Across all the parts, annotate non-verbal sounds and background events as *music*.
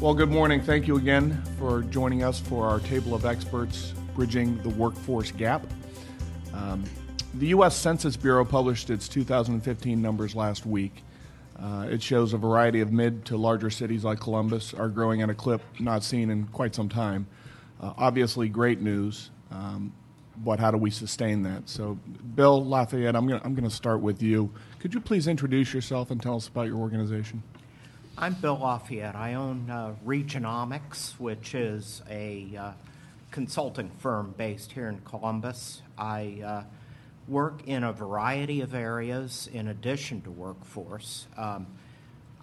Well, good morning. Thank you again for joining us for our table of experts bridging the workforce gap. Um, the U.S. Census Bureau published its 2015 numbers last week. Uh, it shows a variety of mid to larger cities like Columbus are growing at a clip not seen in quite some time. Uh, obviously, great news, um, but how do we sustain that? So, Bill Lafayette, I'm going to start with you. Could you please introduce yourself and tell us about your organization? I'm Bill Lafayette. I own uh, Regionomics, which is a uh, consulting firm based here in Columbus. I uh, work in a variety of areas in addition to workforce. Um,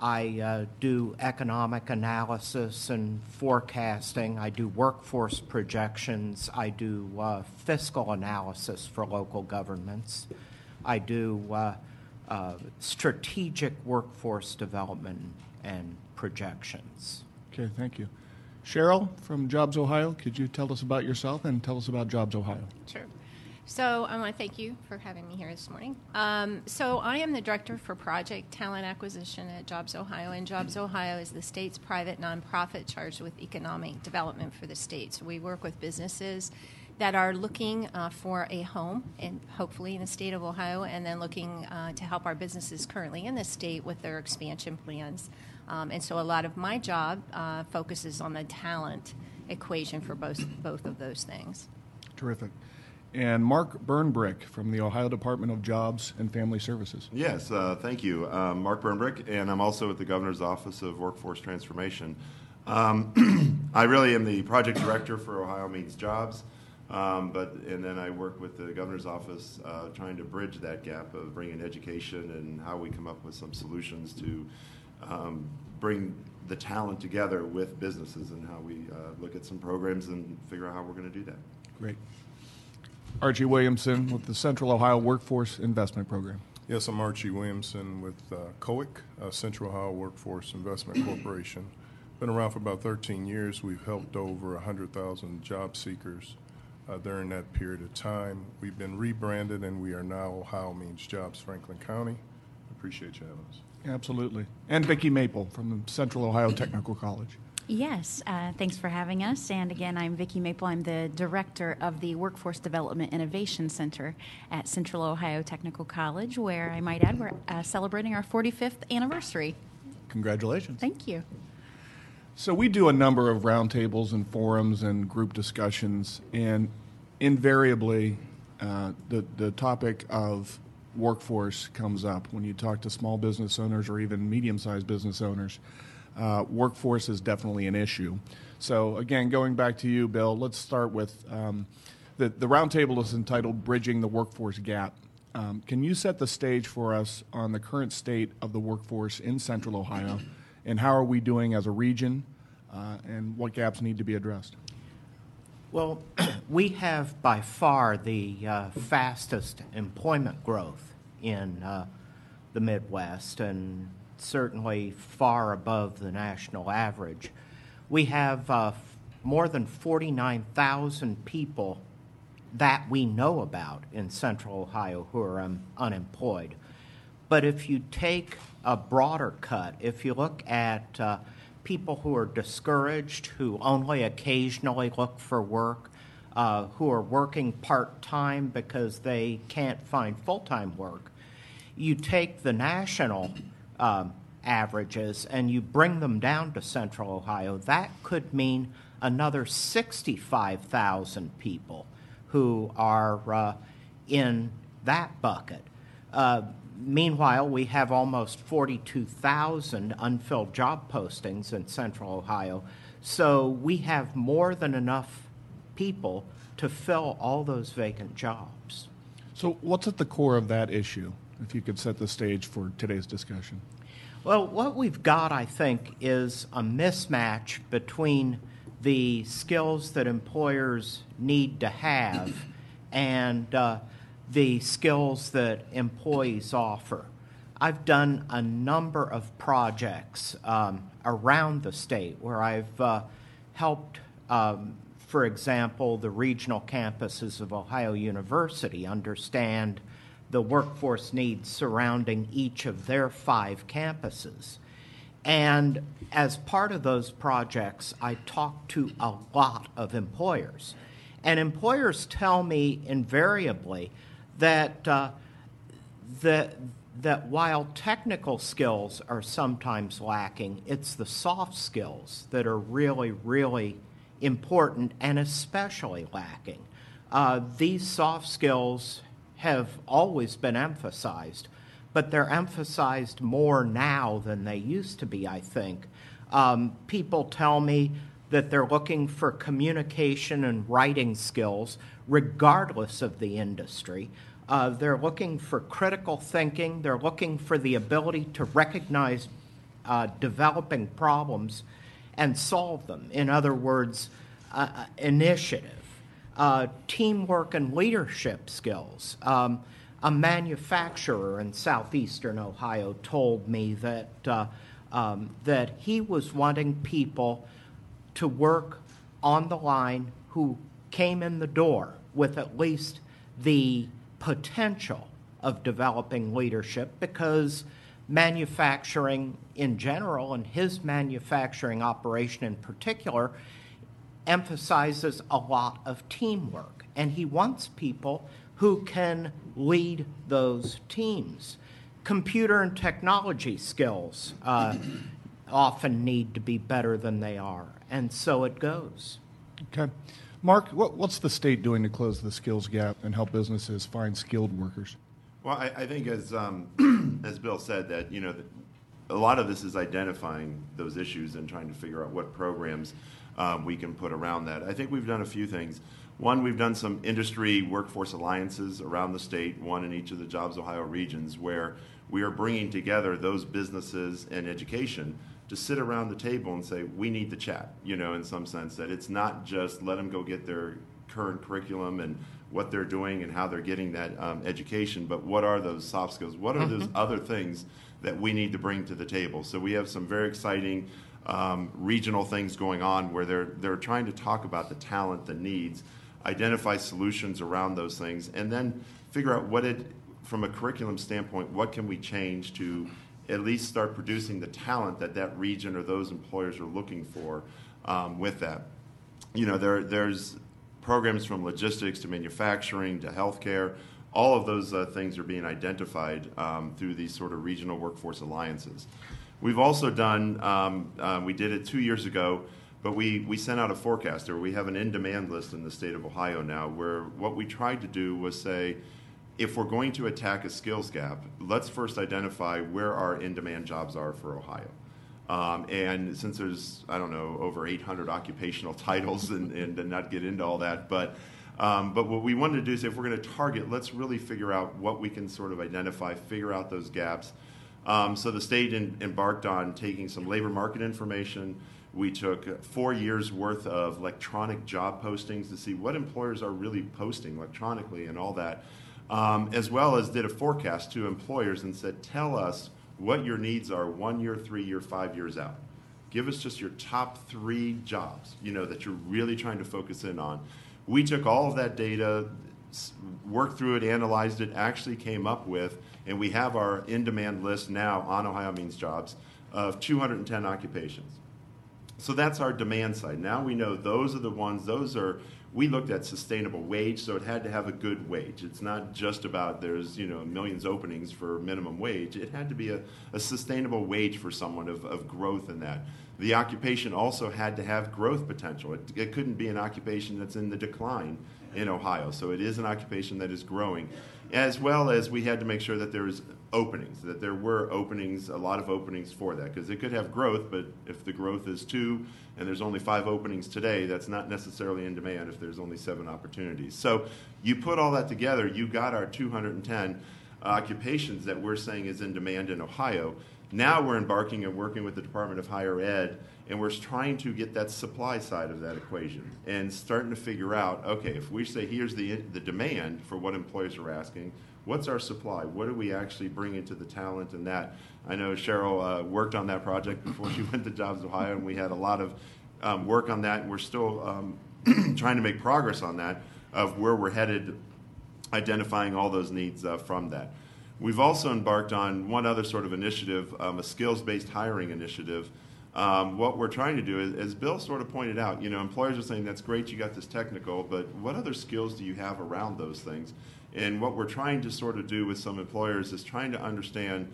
I uh, do economic analysis and forecasting. I do workforce projections. I do uh, fiscal analysis for local governments. I do uh, strategic workforce development and projections. Okay, thank you. Cheryl from Jobs Ohio, could you tell us about yourself and tell us about Jobs Ohio? Sure. So I want to thank you for having me here this morning. Um, so I am the director for project talent acquisition at Jobs Ohio, and Jobs Ohio is the state's private nonprofit charged with economic development for the state. So we work with businesses that are looking uh, for a home, and hopefully in the state of Ohio, and then looking uh, to help our businesses currently in the state with their expansion plans. Um, and so a lot of my job uh, focuses on the talent equation for both both of those things. Terrific and Mark Birnbrich from the Ohio Department of Jobs and Family Services. Yes, uh, thank you. Um, Mark Birnbrich, and I'm also at the Governor's Office of Workforce Transformation. Um, *clears throat* I really am the project director for Ohio Means Jobs, um, but and then I work with the Governor's Office uh, trying to bridge that gap of bringing education and how we come up with some solutions to um, bring the talent together with businesses and how we uh, look at some programs and figure out how we're going to do that. Great. Archie Williamson with the Central Ohio Workforce Investment Program. Yes, I'm Archie Williamson with uh, COWIC, uh, Central Ohio Workforce Investment Corporation. Been around for about 13 years. We've helped over 100,000 job seekers uh, during that period of time. We've been rebranded and we are now Ohio Means Jobs Franklin County. Appreciate you having us. Absolutely. And Vicki Maple from the Central Ohio Technical College. Yes, uh, thanks for having us. And again, I'm Vicki Maple. I'm the director of the Workforce Development Innovation Center at Central Ohio Technical College, where I might add we're uh, celebrating our 45th anniversary. Congratulations. Thank you. So, we do a number of roundtables and forums and group discussions, and invariably, uh, the, the topic of workforce comes up when you talk to small business owners or even medium sized business owners uh, workforce is definitely an issue. So, again, going back to you, Bill, let's start with um, the, the roundtable is entitled Bridging the Workforce Gap. Um, can you set the stage for us on the current state of the workforce in Central Ohio, and how are we doing as a region, uh, and what gaps need to be addressed? Well, *clears throat* we have by far the uh, fastest employment growth in uh, the Midwest, and certainly far above the national average. We have uh, more than 49,000 people that we know about in central Ohio who are um, unemployed. But if you take a broader cut, if you look at uh, people who are discouraged, who only occasionally look for work, uh, who are working part time because they can't find full time work, you take the national um, averages and you bring them down to central Ohio, that could mean another 65,000 people who are uh, in that bucket. Uh, meanwhile, we have almost 42,000 unfilled job postings in central Ohio. So we have more than enough people to fill all those vacant jobs. So, what's at the core of that issue? if you could set the stage for today's discussion. Well, what we've got, I think, is a mismatch between the skills that employers need to have and uh, the skills that employees offer. I've done a number of projects um, around the state where I've uh, helped, um, for example, the regional campuses of Ohio University understand the workforce needs surrounding each of their five campuses. And as part of those projects, I talk to a lot of employers. And employers tell me invariably that, uh, that, that while technical skills are sometimes lacking, it's the soft skills that are really, really important and especially lacking. Uh, these soft skills have always been emphasized, but they're emphasized more now than they used to be, I think. Um, people tell me that they're looking for communication and writing skills, regardless of the industry. Uh, they're looking for critical thinking. They're looking for the ability to recognize uh, developing problems and solve them. In other words, uh, uh initiative, uh, teamwork, and leadership skills. Um, a manufacturer in southeastern Ohio told me that, uh, um, that he was wanting people to work on the line who came in the door with at least the potential of developing leadership because manufacturing in general and his manufacturing operation in particular emphasizes a lot of teamwork. And he wants people who can lead those teams. Computer and technology skills uh, often need to be better than they are. And so it goes. Okay. Mark, what, what's the state doing to close the skills gap and help businesses find skilled workers? Well, I, I think as um, *clears throat* as Bill said that you know a lot of this is identifying those issues and trying to figure out what programs um, we can put around that. I think we've done a few things. One, we've done some industry workforce alliances around the state, one in each of the Jobs Ohio regions, where we are bringing together those businesses and education to sit around the table and say, we need to chat, you know, in some sense, that it's not just let them go get their current curriculum and what they're doing and how they're getting that um, education, but what are those soft skills? What are those other things that we need to bring to the table? So we have some very exciting um, regional things going on where they're, they're trying to talk about the talent, the needs, identify solutions around those things, and then figure out what it, from a curriculum standpoint, what can we change to at least start producing the talent that that region or those employers are looking for um, with that. You know, there, there's programs from logistics to manufacturing to healthcare. All of those uh, things are being identified um, through these sort of regional workforce alliances. We've also done, um, uh, we did it two years ago, but we, we sent out a forecaster. We have an in demand list in the state of Ohio now where what we tried to do was say, if we're going to attack a skills gap, let's first identify where our in-demand jobs are for Ohio. Um, and since there's, I don't know, over 800 occupational *laughs* titles, and, and not get into all that, but um, but what we wanted to do is, if we're going to target, let's really figure out what we can sort of identify, figure out those gaps. Um, so the state in, embarked on taking some labor market information. We took four years worth of electronic job postings to see what employers are really posting electronically and all that um, as well as did a forecast to employers and said, tell us what your needs are one year, three year, five years out. Give us just your top three jobs, you know, that you're really trying to focus in on. We took all of that data, worked through it, analyzed it, actually came up with, and we have our in-demand list now on Ohio Means Jobs of 210 occupations. So that's our demand side. Now we know those are the ones, those are we looked at sustainable wage, so it had to have a good wage. It's not just about there's you know millions openings for minimum wage. It had to be a, a sustainable wage for someone of, of growth in that. The occupation also had to have growth potential. It, it couldn't be an occupation that's in the decline in Ohio. So it is an occupation that is growing, as well as we had to make sure that there was openings, that there were openings, a lot of openings for that, because it could have growth, but if the growth is two and there's only five openings today, that's not necessarily in demand if there's only seven opportunities. So you put all that together, you got our 210 occupations that we're saying is in demand in Ohio. Now we're embarking and working with the Department of Higher Ed, and we're trying to get that supply side of that equation and starting to figure out okay, if we say here's the, the demand for what employers are asking, what's our supply? What do we actually bring into the talent and that? I know Cheryl uh, worked on that project before she *laughs* went to Jobs Ohio, and we had a lot of um, work on that. We're still um, *clears throat* trying to make progress on that of where we're headed, identifying all those needs uh, from that. We've also embarked on one other sort of initiative, um, a skills-based hiring initiative. Um, what we're trying to do is, as Bill sort of pointed out, you know, employers are saying that's great, you got this technical, but what other skills do you have around those things? And what we're trying to sort of do with some employers is trying to understand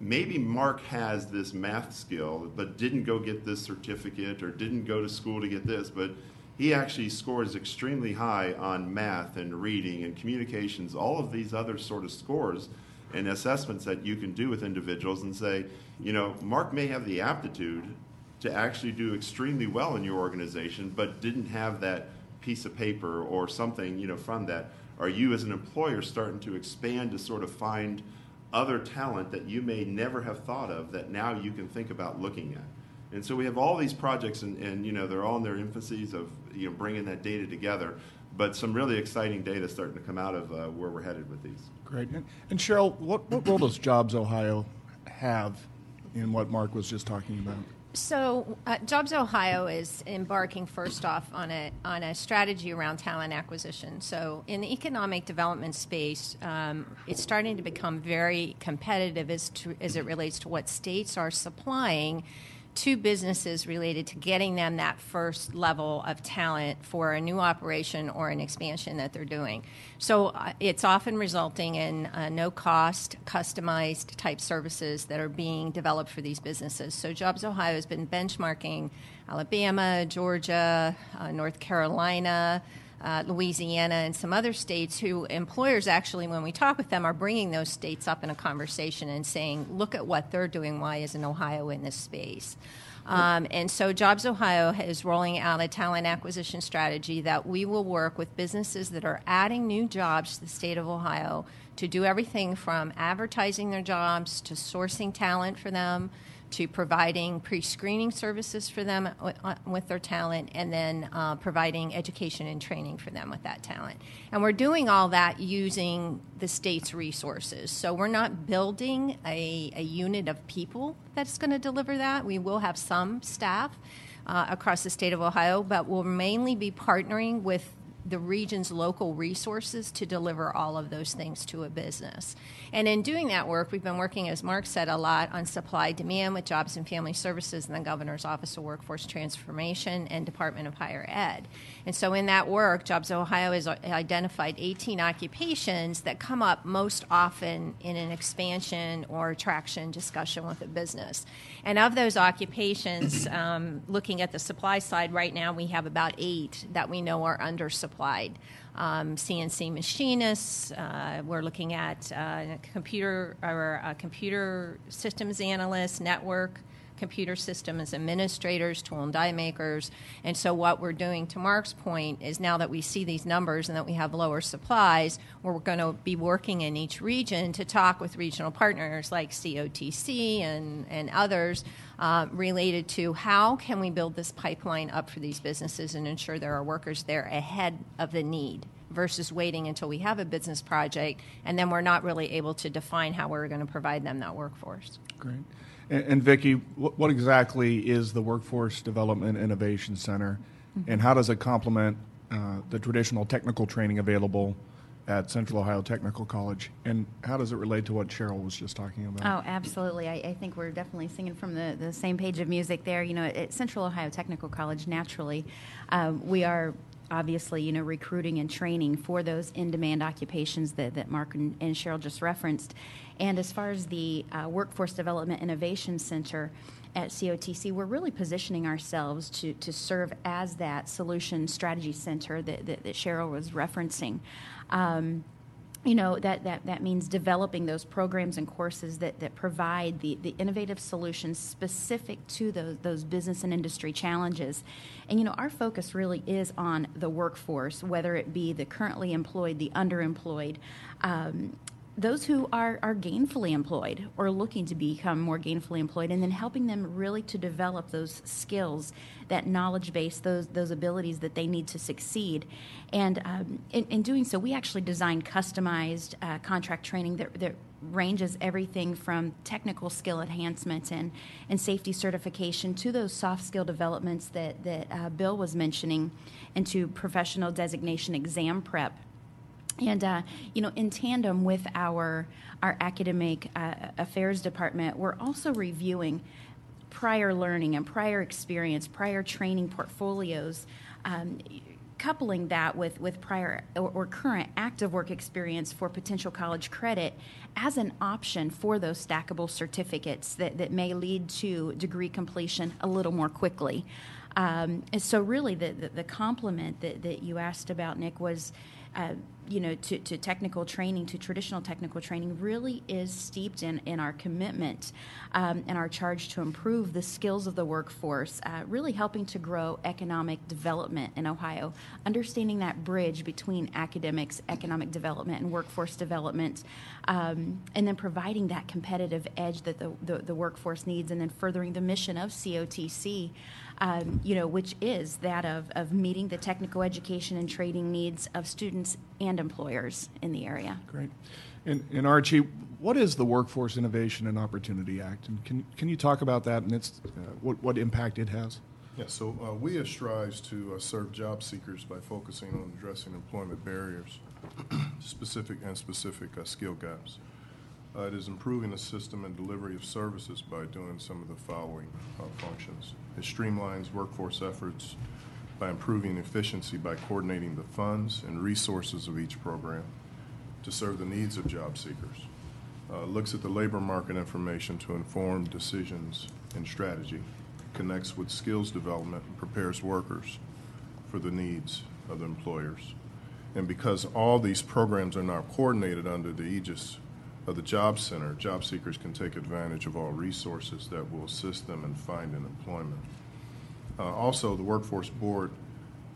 maybe Mark has this math skill, but didn't go get this certificate or didn't go to school to get this, but he actually scores extremely high on math and reading and communications, all of these other sort of scores and assessments that you can do with individuals and say, you know, Mark may have the aptitude to actually do extremely well in your organization, but didn't have that piece of paper or something, you know, from that. Are you as an employer starting to expand to sort of find other talent that you may never have thought of that now you can think about looking at? And so we have all these projects, and, and you know they're all in their infancies of you know bringing that data together. But some really exciting data starting to come out of uh, where we're headed with these. Great. And, and Cheryl, what, what role does Jobs Ohio have in what Mark was just talking about? So, uh, Jobs Ohio is embarking first off on a on a strategy around talent acquisition. So, in the economic development space, um, it's starting to become very competitive as to as it relates to what states are supplying to businesses related to getting them that first level of talent for a new operation or an expansion that they're doing. So uh, it's often resulting in uh, no cost, customized type services that are being developed for these businesses. So Jobs Ohio has been benchmarking Alabama, Georgia, uh, North Carolina uh, Louisiana, and some other states who employers actually, when we talk with them, are bringing those states up in a conversation and saying, look at what they're doing. Why isn't Ohio in this space? Um, and so Jobs Ohio is rolling out a talent acquisition strategy that we will work with businesses that are adding new jobs to the state of Ohio to do everything from advertising their jobs to sourcing talent for them to providing pre-screening services for them uh, with their talent and then uh, providing education and training for them with that talent. And we're doing all that using the state's resources. So we're not building a, a unit of people that's going to deliver that. We will have some staff uh, across the state of ohio but we'll mainly be partnering with the region's local resources to deliver all of those things to a business. And in doing that work, we've been working, as Mark said, a lot on supply demand with Jobs and Family Services and the Governor's Office of Workforce Transformation and Department of Higher Ed. And so in that work, Jobs Ohio has identified 18 occupations that come up most often in an expansion or attraction discussion with a business. And of those occupations, *clears throat* um, looking at the supply side right now, we have about eight that we know are undersupplied. Um, CNC machinists. Uh, we're looking at uh, computer or uh, computer systems analysts, network computer systems administrators, tool and die makers. And so, what we're doing, to Mark's point, is now that we see these numbers and that we have lower supplies, we're going to be working in each region to talk with regional partners like COTC and, and others uh, related to how can we build this pipeline up for these businesses and ensure there are workers there ahead of the need versus waiting until we have a business project and then we're not really able to define how we're going to provide them that workforce. Great. And, and Vicki, what, what, exactly is the Workforce Development Innovation Center, mm-hmm. and how does it complement uh, the traditional technical training available at Central Ohio Technical College, and how does it relate to what Cheryl was just talking about? Oh, absolutely. I, I, think we're definitely singing from the, the same page of music there. You know, at Central Ohio Technical College, naturally, uh, we are obviously, you know, recruiting and training for those in-demand occupations that, that Mark and, and Cheryl just referenced. And as far as the uh, Workforce Development Innovation Center at COTC, we're really positioning ourselves to, to serve as that solution strategy center that, that, that Cheryl was referencing. Um, you know that, that that means developing those programs and courses that, that provide the, the innovative solutions specific to those those business and industry challenges and you know our focus really is on the workforce whether it be the currently employed the underemployed um, those who are, are gainfully employed or looking to become more gainfully employed and then helping them really to develop those skills that knowledge base those those abilities that they need to succeed. And um, in, in, doing so we actually design customized uh, contract training that, that ranges everything from technical skill enhancement and, and safety certification to those soft skill developments that, that uh, bill was mentioning and to professional designation exam prep And uh, you know, in tandem with our our academic uh, affairs department, we're also reviewing prior learning and prior experience, prior training portfolios. Um, coupling that with, with prior or, or, current active work experience for potential college credit as an option for those stackable certificates that, that may lead to degree completion a little more quickly. Um, and so, really, the, the, the complement that, that you asked about, Nick, was uh, you know, to, to technical training, to traditional technical training, really is steeped in, in our commitment um, and our charge to improve the skills of the workforce, uh, really helping to grow economic development in Ohio, understanding that bridge between academics, economic development, and workforce development, um, and then providing that competitive edge that the, the, the workforce needs, and then furthering the mission of COTC um, you know, which is that of, of meeting the technical education and training needs of students and employers in the area. Great. And, and Archie, what is the Workforce Innovation and Opportunity Act? And can, can you talk about that and its, uh, what, what impact it has? Yeah, so uh, WIOA strives to uh, serve job seekers by focusing on addressing employment barriers, specific and specific uh, skill gaps. Uh, it is improving the system and delivery of services by doing some of the following uh, functions. It streamlines workforce efforts by improving efficiency by coordinating the funds and resources of each program to serve the needs of job seekers. Uh, looks at the labor market information to inform decisions and strategy, connects with skills development, and prepares workers for the needs of the employers. And because all these programs are now coordinated under the aegis of the Job Center, job seekers can take advantage of all resources that will assist them in finding employment. Uh, also, the Workforce Board,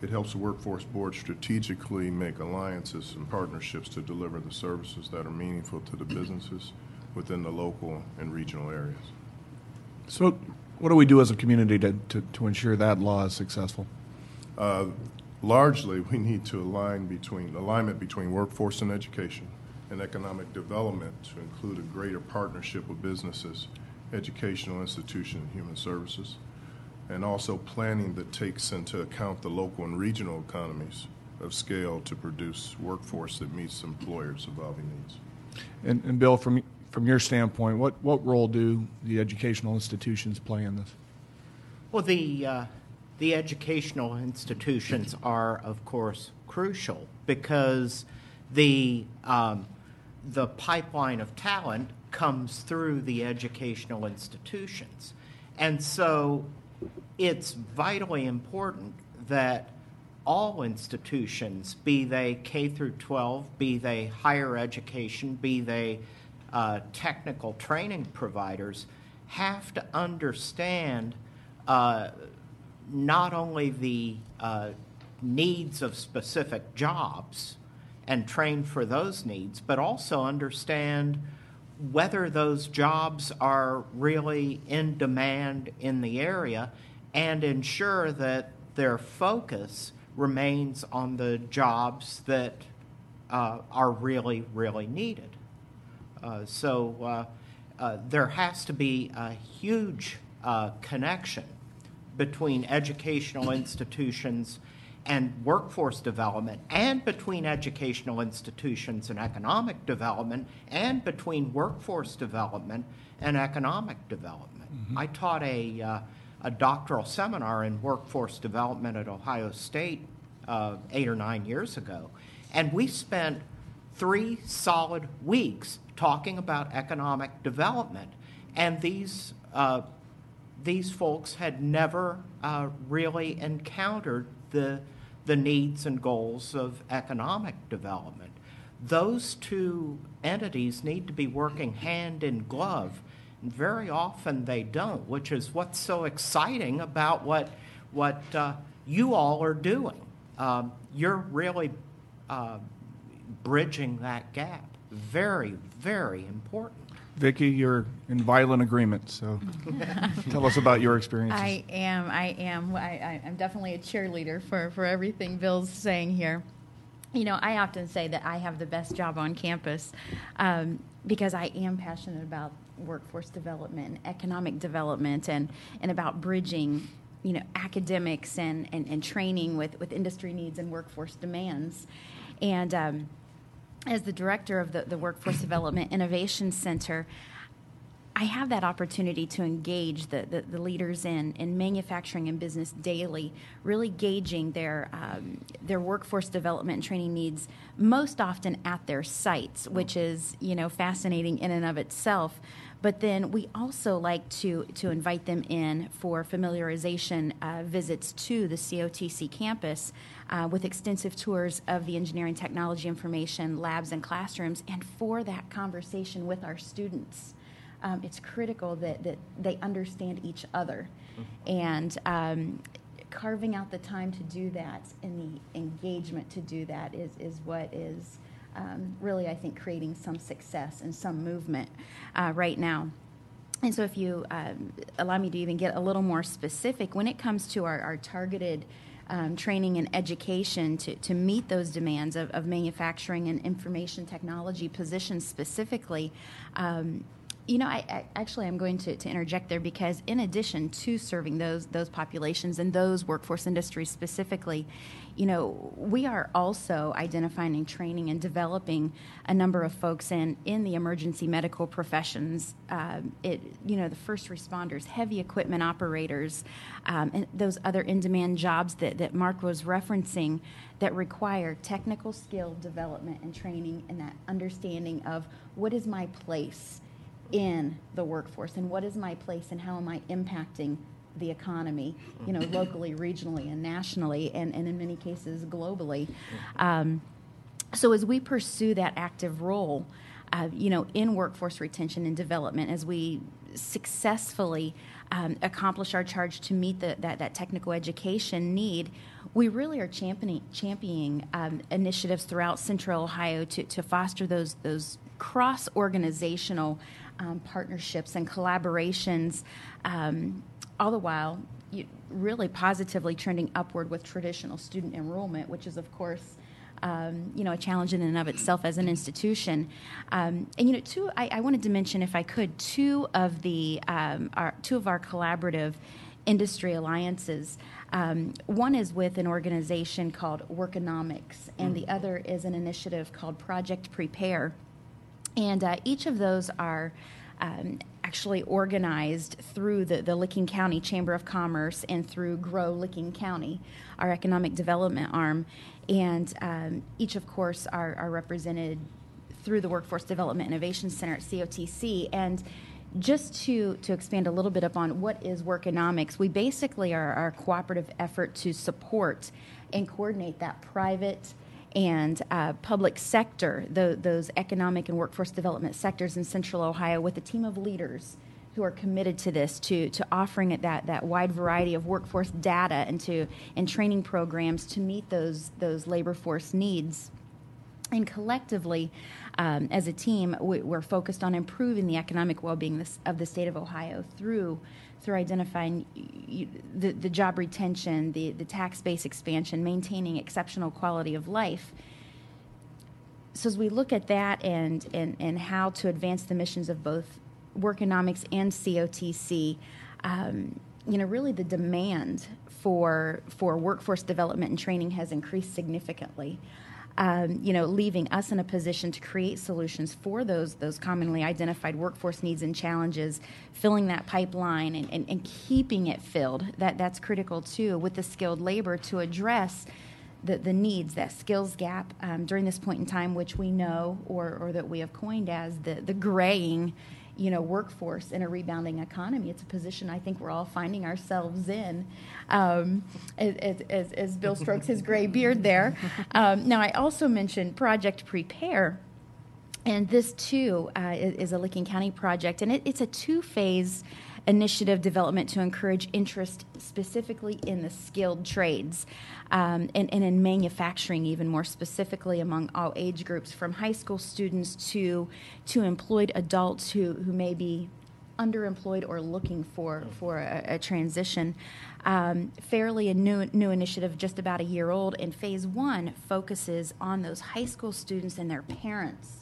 it helps the Workforce Board strategically make alliances and partnerships to deliver the services that are meaningful to the businesses within the local and regional areas. So, what do we do as a community to, to, to ensure that law is successful? Uh, largely, we need to align between alignment between workforce and education and economic development to include a greater partnership with businesses, educational institutions, and human services, and also planning that takes into account the local and regional economies of scale to produce workforce that meets employers' evolving needs. And, and Bill, from from your standpoint, what, what role do the educational institutions play in this? Well, the uh, the educational institutions are, of course, crucial because the um, the pipeline of talent comes through the educational institutions. And so it's vitally important that all institutions, be they K through 12, be they higher education, be they uh, technical training providers, have to understand uh, not only the uh, needs of specific jobs, and train for those needs, but also understand whether those jobs are really in demand in the area and ensure that their focus remains on the jobs that uh, are really, really needed. Uh, so uh, uh there has to be a huge uh, connection between educational institutions and workforce development, and between educational institutions and economic development, and between workforce development and economic development. Mm-hmm. I taught a, uh, a doctoral seminar in workforce development at Ohio State uh, eight or nine years ago, and we spent three solid weeks talking about economic development. And these uh, these folks had never uh, really encountered the, the needs and goals of economic development. Those two entities need to be working hand in glove. And very often they don't, which is what's so exciting about what, what uh, you all are doing. Um, you're really uh, bridging that gap. Very, very important. Vicki, you're in violent agreement, so *laughs* tell us about your experiences. I am. I am. I, am definitely a cheerleader for, for everything Bill's saying here. You know, I often say that I have the best job on campus um, because I am passionate about workforce development and economic development and, and about bridging you know academics and, and, and training with, with industry needs and workforce demands and um, as the director of the, the Workforce Development Innovation Center, I have that opportunity to engage the, the, the, leaders in, in manufacturing and business daily, really gauging their, um, their workforce development and training needs most often at their sites, which is, you know, fascinating in and of itself. But then we also like to, to invite them in for familiarization uh, visits to the COTC campus uh, with extensive tours of the engineering technology information labs and classrooms, and for that conversation with our students um, it's critical that, that they understand each other. And um, carving out the time to do that and the engagement to do that is, is what is um, really, I think, creating some success and some movement uh, right now. And so, if you um, allow me to even get a little more specific, when it comes to our, our targeted um, training and education to, to meet those demands of, of manufacturing and information technology positions specifically, um, you know, I, I, actually I'm going to, to interject there because in addition to serving those those populations and those workforce industries specifically, you know, we are also identifying and training and developing a number of folks in in the emergency medical professions. Um, it you know the first responders, heavy equipment operators, um, and those other in-demand jobs that that Mark was referencing that require technical skill development and training and that understanding of what is my place in the workforce and what is my place and how am I impacting the economy, you know, locally, regionally, and nationally, and, and in many cases globally. Um, so as we pursue that active role, uh, you know, in workforce retention and development, as we successfully um, accomplish our charge to meet the, that, that technical education need, we really are championing, championing um, initiatives throughout Central Ohio to, to foster those, those cross organizational um, partnerships and collaborations, um, all the while really positively trending upward with traditional student enrollment, which is, of course, um, you know, a challenge in and of itself as an institution. Um, and you know, two, I, I, wanted to mention, if I could, two of the um, our, two of our collaborative industry alliances. Um, one is with an organization called Workonomics, and the other is an initiative called Project Prepare. And uh, each of those are um, actually organized through the, the Licking County Chamber of Commerce and through Grow Licking County, our economic development arm. And um, each, of course, are, are represented through the Workforce Development Innovation Center at COTC. And just to, to expand a little bit upon what is Workonomics, we basically are, are a cooperative effort to support and coordinate that private and uh, public sector, the, those economic and workforce development sectors in Central Ohio, with a team of leaders who are committed to this, to, to offering it that, that wide variety of workforce data and, to, and training programs to meet those, those labor force needs. And collectively, um, as a team, we, are focused on improving the economic well being of the state of Ohio through through identifying the, the job retention, the, the tax base expansion, maintaining exceptional quality of life. So, as we look at that and, and, and how to advance the missions of both Workonomics and COTC, um, you know, really the demand for, for workforce development and training has increased significantly um, you know, leaving us in a position to create solutions for those those commonly identified workforce needs and challenges, filling that pipeline and, and, and keeping it filled. That that's critical too with the skilled labor to address the, the needs, that skills gap um, during this point in time, which we know or, or that we have coined as the, the graying you know, workforce in a rebounding economy. It's a position I think we're all finding ourselves in. Um, as, as, as, Bill strokes his gray beard there. Um, now, I also mentioned Project Prepare. And this too uh, is, a Licking County project, and it, it's a two phase initiative development to encourage interest specifically in the skilled trades um, and, and, in manufacturing, even more specifically among all age groups, from high school students to, to employed adults who, who may be underemployed or looking for, for a, a transition. Um, fairly a new, new initiative, just about a year old, and phase one focuses on those high school students and their parents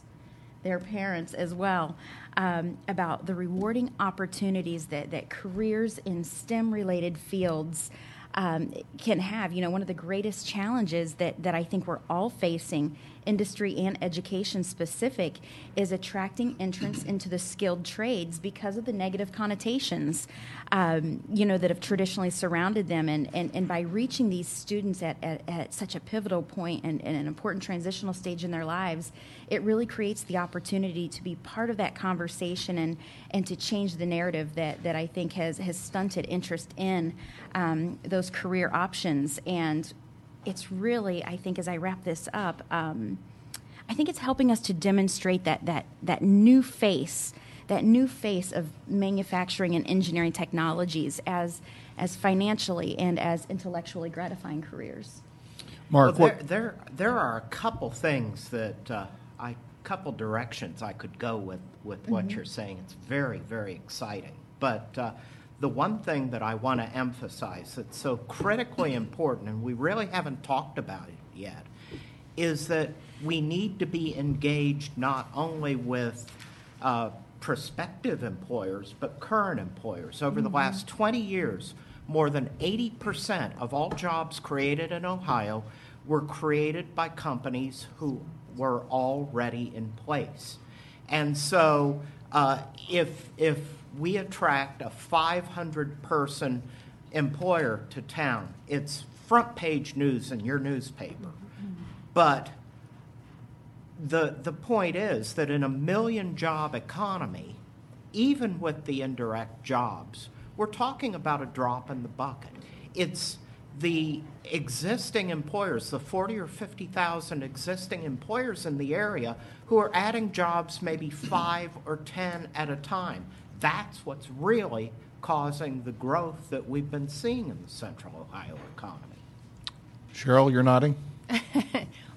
their parents as well um, about the rewarding opportunities that, that careers in STEM related fields um, can have. You know, one of the greatest challenges that, that I think we're all facing industry and education specific, is attracting entrants into the skilled trades because of the negative connotations, um, you know, that have traditionally surrounded them. And, and, and by reaching these students at, at, at such a pivotal point and, and an important transitional stage in their lives, it really creates the opportunity to be part of that conversation and, and to change the narrative that, that I think has, has stunted interest in um, those career options. And it's really, I think, as I wrap this up, um, I think it's helping us to demonstrate that that that new face, that new face of manufacturing and engineering technologies as as financially and as intellectually gratifying careers. Mark, well, there, there, there are a couple things that uh, I, couple directions I could go with, with what you're saying. It's very, very exciting. But uh, the one thing that I want to emphasize that's so critically important, and we really haven't talked about it yet, is that we need to be engaged not only with uh, prospective employers, but current employers. Over the last 20 years, more than 80% of all jobs created in Ohio were created by companies who were already in place. And so, uh, if, if we attract a 500 person employer to town, it's front page news in your newspaper. But the, the point is that in a million job economy, even with the indirect jobs, we're talking about a drop in the bucket. It's the existing employers, the 40 or 50,000 existing employers in the area who are adding jobs maybe five or 10 at a time. That's what's really causing the growth that we've been seeing in the central Ohio economy. Cheryl, you're nodding? *laughs*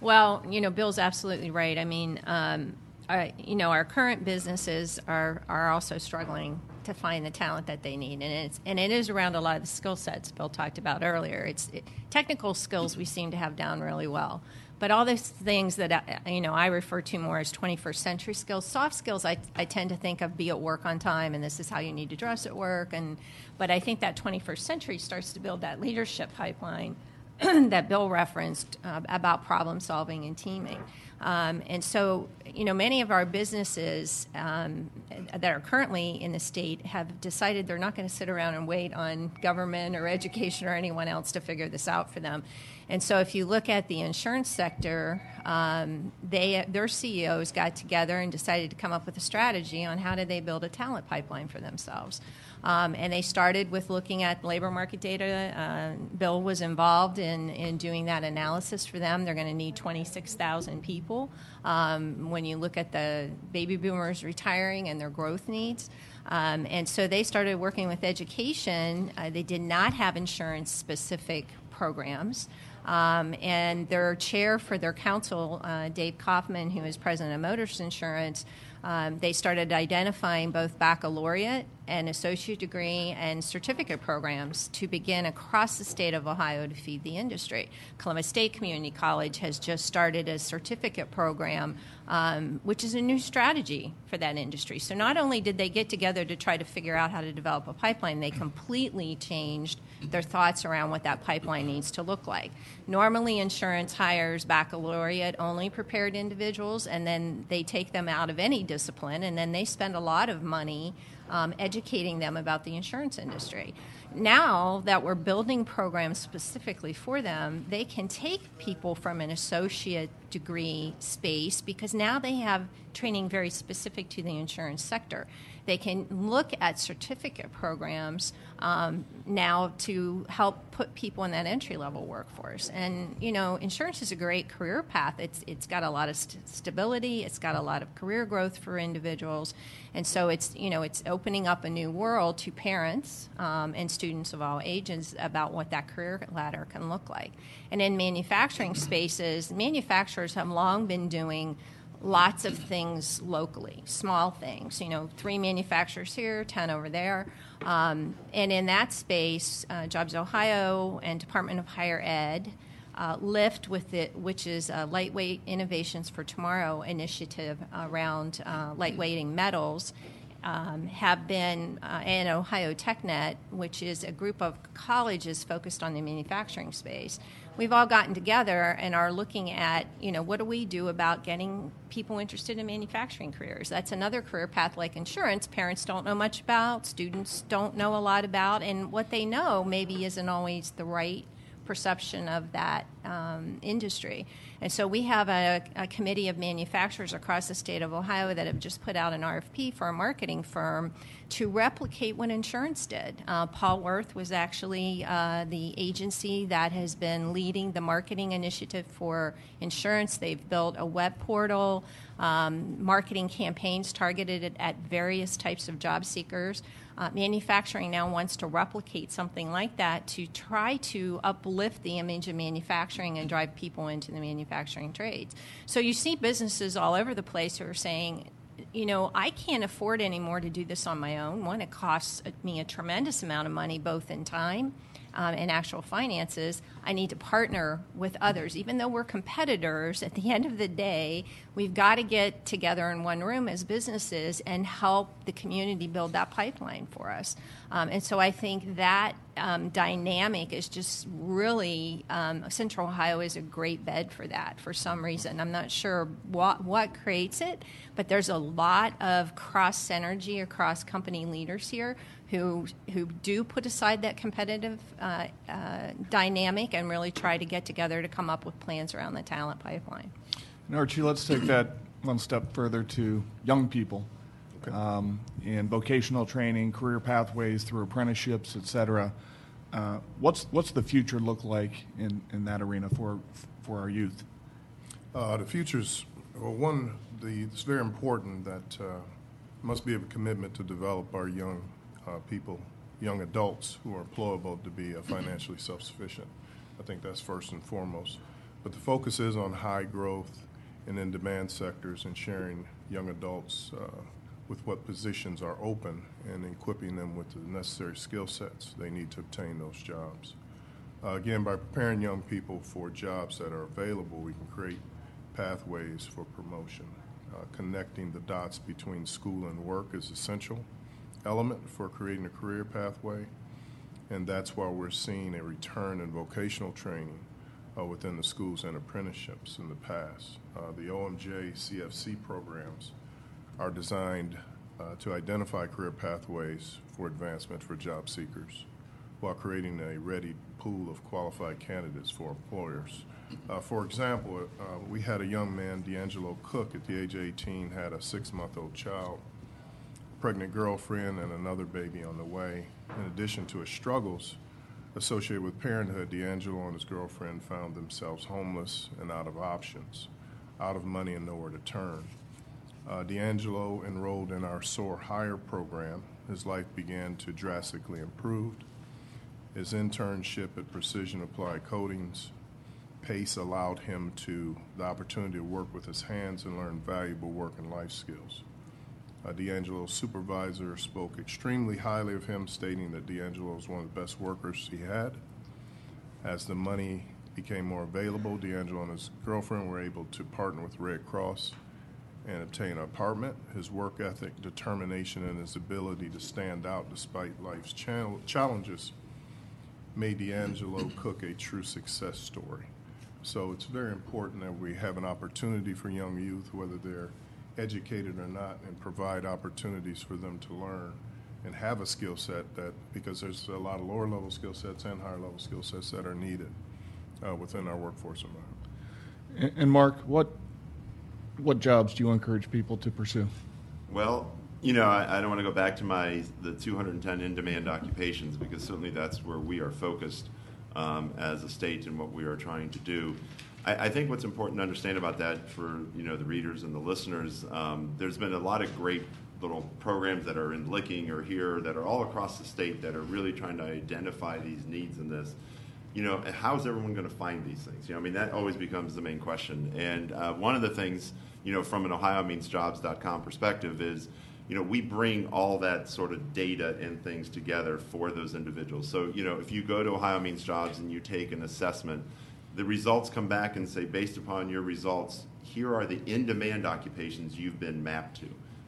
Well, you know, Bill's absolutely right. I mean, um, I, you know, our current businesses are are also struggling to find the talent that they need, and it's and it is around a lot of the skill sets Bill talked about earlier. It's it, technical skills we seem to have down really well, but all these things that I, you know I refer to more as 21st century skills, soft skills. I I tend to think of be at work on time, and this is how you need to dress at work, and but I think that 21st century starts to build that leadership pipeline *clears throat* that Bill referenced uh, about problem solving and teaming. Um, and so, you know, many of our businesses um, that are currently in the state have decided they're not going to sit around and wait on government or *laughs* education or anyone else to figure this out for them. And so, if you look at the insurance sector, um, they their CEOs got together and decided to come up with a strategy on how do they build a talent pipeline for themselves. Um, and they started with looking at labor market data. Uh, Bill was involved in, in doing that analysis for them. They're going to need 26,000 people um, when you look at the baby boomers retiring and their growth needs. Um, and so they started working with education. Uh, they did not have insurance specific programs. Um, and their chair for their council, uh, Dave Kaufman, who is president of Motors Insurance, um, they started identifying both baccalaureate and associate degree and certificate programs to begin across the state of Ohio to feed the industry. Columbus State Community College has just started a certificate program, um, which is a new strategy for that industry. So not only did they get together to try to figure out how to develop a pipeline, they completely changed their thoughts around what that pipeline needs to look like. Normally, insurance hires baccalaureate only prepared individuals, and then they take them out of any discipline, and then they spend a lot of money um, educating them about the insurance industry. Now that we're building programs specifically for them, they can take people from an associate degree space because now they have training very specific to the insurance sector. They can look at certificate programs um, now to help put people in that entry level workforce. And you know, insurance is a great career path. It's it's got a lot of st- stability. It's got a lot of career growth for individuals, and so it's you know it's opening up a new world to parents um, and students of all ages about what that career ladder can look like. And in manufacturing spaces, manufacturers have long been doing lots of things locally, small things. You know, three manufacturers here, 10 over there. Um, and in that space, uh, Jobs Ohio and Department of Higher Ed. Uh, LIFT, with it, which is a Lightweight Innovations for Tomorrow initiative around uh, lightweighting metals, um, have been, uh, and Ohio TechNet, which is a group of colleges focused on the manufacturing space, we've all gotten together and are looking at, you know, what do we do about getting people interested in manufacturing careers? That's another career path like insurance. Parents don't know much about, students don't know a lot about, and what they know maybe isn't always the right perception of that um, industry. And so we have a, a, committee of manufacturers across the state of Ohio that have just put out an RFP for a marketing firm to replicate what insurance did. Uh, Paul Werth was actually uh, the agency that has been leading the marketing initiative for insurance. They've built a web portal, um, marketing campaigns targeted at various types of job seekers. Uh, manufacturing now wants to replicate something like that to try to uplift the image of manufacturing and drive people into the manufacturing trades. So you see businesses all over the place who are saying, you know, I can't afford anymore to do this on my own. One, it costs me a tremendous amount of money, both in time um, and actual finances, I need to partner with others. Even though we're competitors, at the *laughs* end of the day, we've got to get together in one room as businesses and help the community build that pipeline for us. Um, and so I think that um, dynamic is just really um, Central Ohio is a great bed for that for some reason. I'm not sure what what creates it, but there's a lot of cross synergy across company leaders here who who do put aside that competitive uh, uh, dynamic and really try to get together to come up with plans around the talent pipeline. And Archie, let's take that one step further to young people okay. um, in vocational training, career pathways through apprenticeships, et cetera. Uh, what's what's the future look like in, in that arena for for our youth? Uh, the future's well, one. The, it's very important that uh, must be a commitment to develop our young uh, people, young adults who are employable to be uh, financially self-sufficient. I think that's first and foremost. But the focus is on high growth and in demand sectors and sharing young adults uh, with what positions are open and equipping them with the necessary skill sets they need to obtain those jobs. Uh, again, by preparing young people for jobs that are available, we can create pathways for promotion. Uh, connecting the dots between school and work is essential element for creating a career pathway, and that's why we're seeing a return in vocational training uh, within the schools and apprenticeships in the past. Uh, the OMJ CFC programs are designed uh, to identify career pathways for advancement for job seekers while creating a ready pool of qualified candidates for employers. Uh, for example, uh, we had a young man, D'Angelo Cook, at the age of 18, had a six month old child pregnant girlfriend and another baby on the way. In addition to his struggles associated with parenthood, D'Angelo and his girlfriend found themselves homeless and out of options, out of money and nowhere to turn. Uh, D'Angelo enrolled in our SOAR Hire program. His life began to drastically improve. His internship at Precision Applied Coatings PACE allowed him to the opportunity to work with his hands and learn valuable work and life skills. Uh, D'Angelo's supervisor spoke extremely highly of him, stating that D'Angelo was one of the best workers he had. As the money became more available, D'Angelo and his girlfriend were able to partner with Red Cross and obtain an apartment. His work ethic, determination, and his ability to stand out despite life's challenges made D'Angelo Cook a true success story. So it's very important that we have an opportunity for young youth, whether they're educated or not, and provide opportunities for them to learn and have a skill set that, because there's a lot of lower level skill sets and higher level skill sets that are needed uh, within our workforce environment. And, and Mark, what what jobs do you encourage people to pursue? Well, you know, I, I don't want to go back to my the 210 in-demand occupations because certainly that's where we are focused um, as a state and what we are trying to do. I, I, think what's important to understand about that for you know the readers and the listeners, um, there's been a lot of great little programs that are in Licking or here that are all across the state that are really trying to identify these needs in this. You know, how's everyone going to find these things? You know, I mean, that always becomes the main question. And uh, one of the things, you know, from an OhioMeansJobs.com perspective is, you know, we bring all that sort of data and things together for those individuals. So, you know, if you go to Ohio Means Jobs and you take an assessment, the results come back and say, based upon your results, here are the in demand occupations you've been mapped to.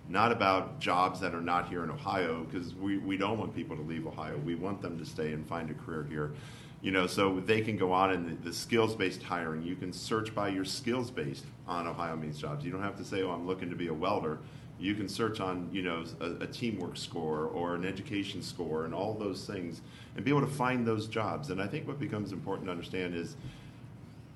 Not about jobs that are not here in Ohio, because we, we don't want people to leave Ohio. We want them to stay and find a career here. You know, so they can go on in the, the skills-based hiring. You can search by your skills-based on Ohio Means Jobs. You don't have to say, "Oh, I'm looking to be a welder." You can search on, you know, a, a teamwork score or an education score and all those things, and be able to find those jobs. And I think what becomes important to understand is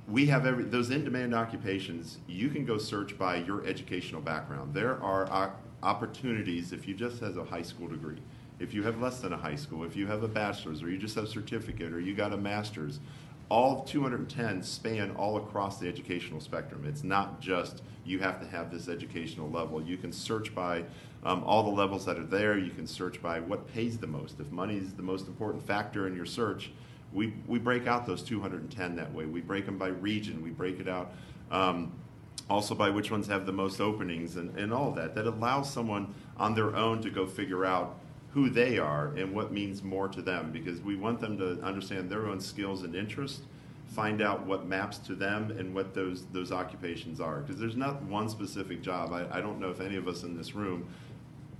we have every those in-demand occupations. You can go search by your educational background. There are opportunities if you just have a high school degree, if you have less than a high school, if you have a bachelor's, or you just have a certificate, or you got a master's. All 210 span all across the educational spectrum. It's not just you have to have this educational level. You can search by um, all the levels that are there. You can search by what pays the most. If money is the most important factor in your search, we, we break out those 210 that way. We break them by region. We break it out um, also by which ones have the most openings and, and all that. That allows someone on their own to go figure out who they are and what means more to them because we want them to understand their own skills and interests find out what maps to them and what those those occupations are because there's not one specific job I, I don't know if any of us in this room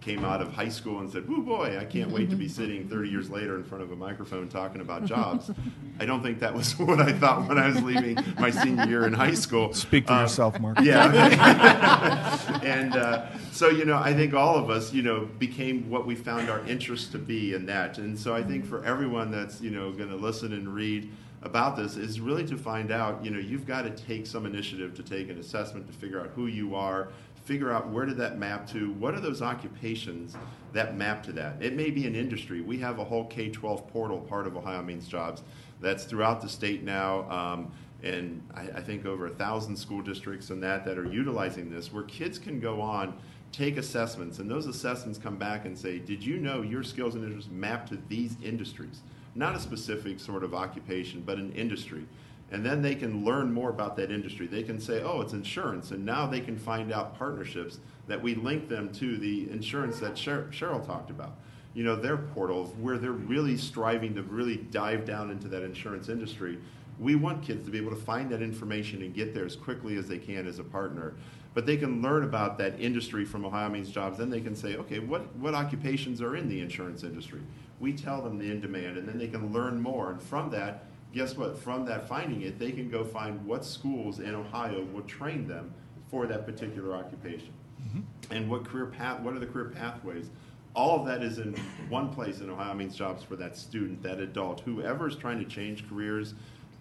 came out of high school and said, "Oh boy, I can't wait to be sitting 30 years later in front of a microphone talking about jobs." I don't think that was *laughs* what I thought when I was leaving my senior year in high school. Speak for Um, yourself, Mark. yeah. *laughs* *laughs* and uh, so, you know, I think all of us, you know, became what we found our interest to be in that. And so I think for everyone that's, you know, going to listen and read about this is really to find out, you know, you've got to take some initiative to take an assessment to figure out who you are, figure out where did that map to, what are those occupations that map to that. It may be an industry. We have a whole K 12 portal, part of Ohio Means Jobs, that's throughout the state now. Um, and I, I think over a thousand school districts and that that are utilizing this, where kids can go on, take assessments, and those assessments come back and say, "Did you know your skills and interests map to these industries? Not a specific sort of occupation, but an industry." And then they can learn more about that industry. They can say, "Oh, it's insurance," and now they can find out partnerships that we link them to the insurance that Cheryl talked about you know, their portal where they're really striving to really dive down into that insurance industry. We want kids to be able to find that information and get there as quickly as they can as a partner. But they can learn about that industry from Ohio Means Jobs. Then they can say, okay, what, what occupations are in the insurance industry? We tell them the in demand, and then they can learn more. And from that, guess what? From that finding it, they can go find what schools in Ohio will train them for that particular occupation. Mm-hmm. And what career path, what are the career pathways? All of that is in *coughs* one place in Ohio Means Jobs for that student, that adult, whoever is trying to change careers.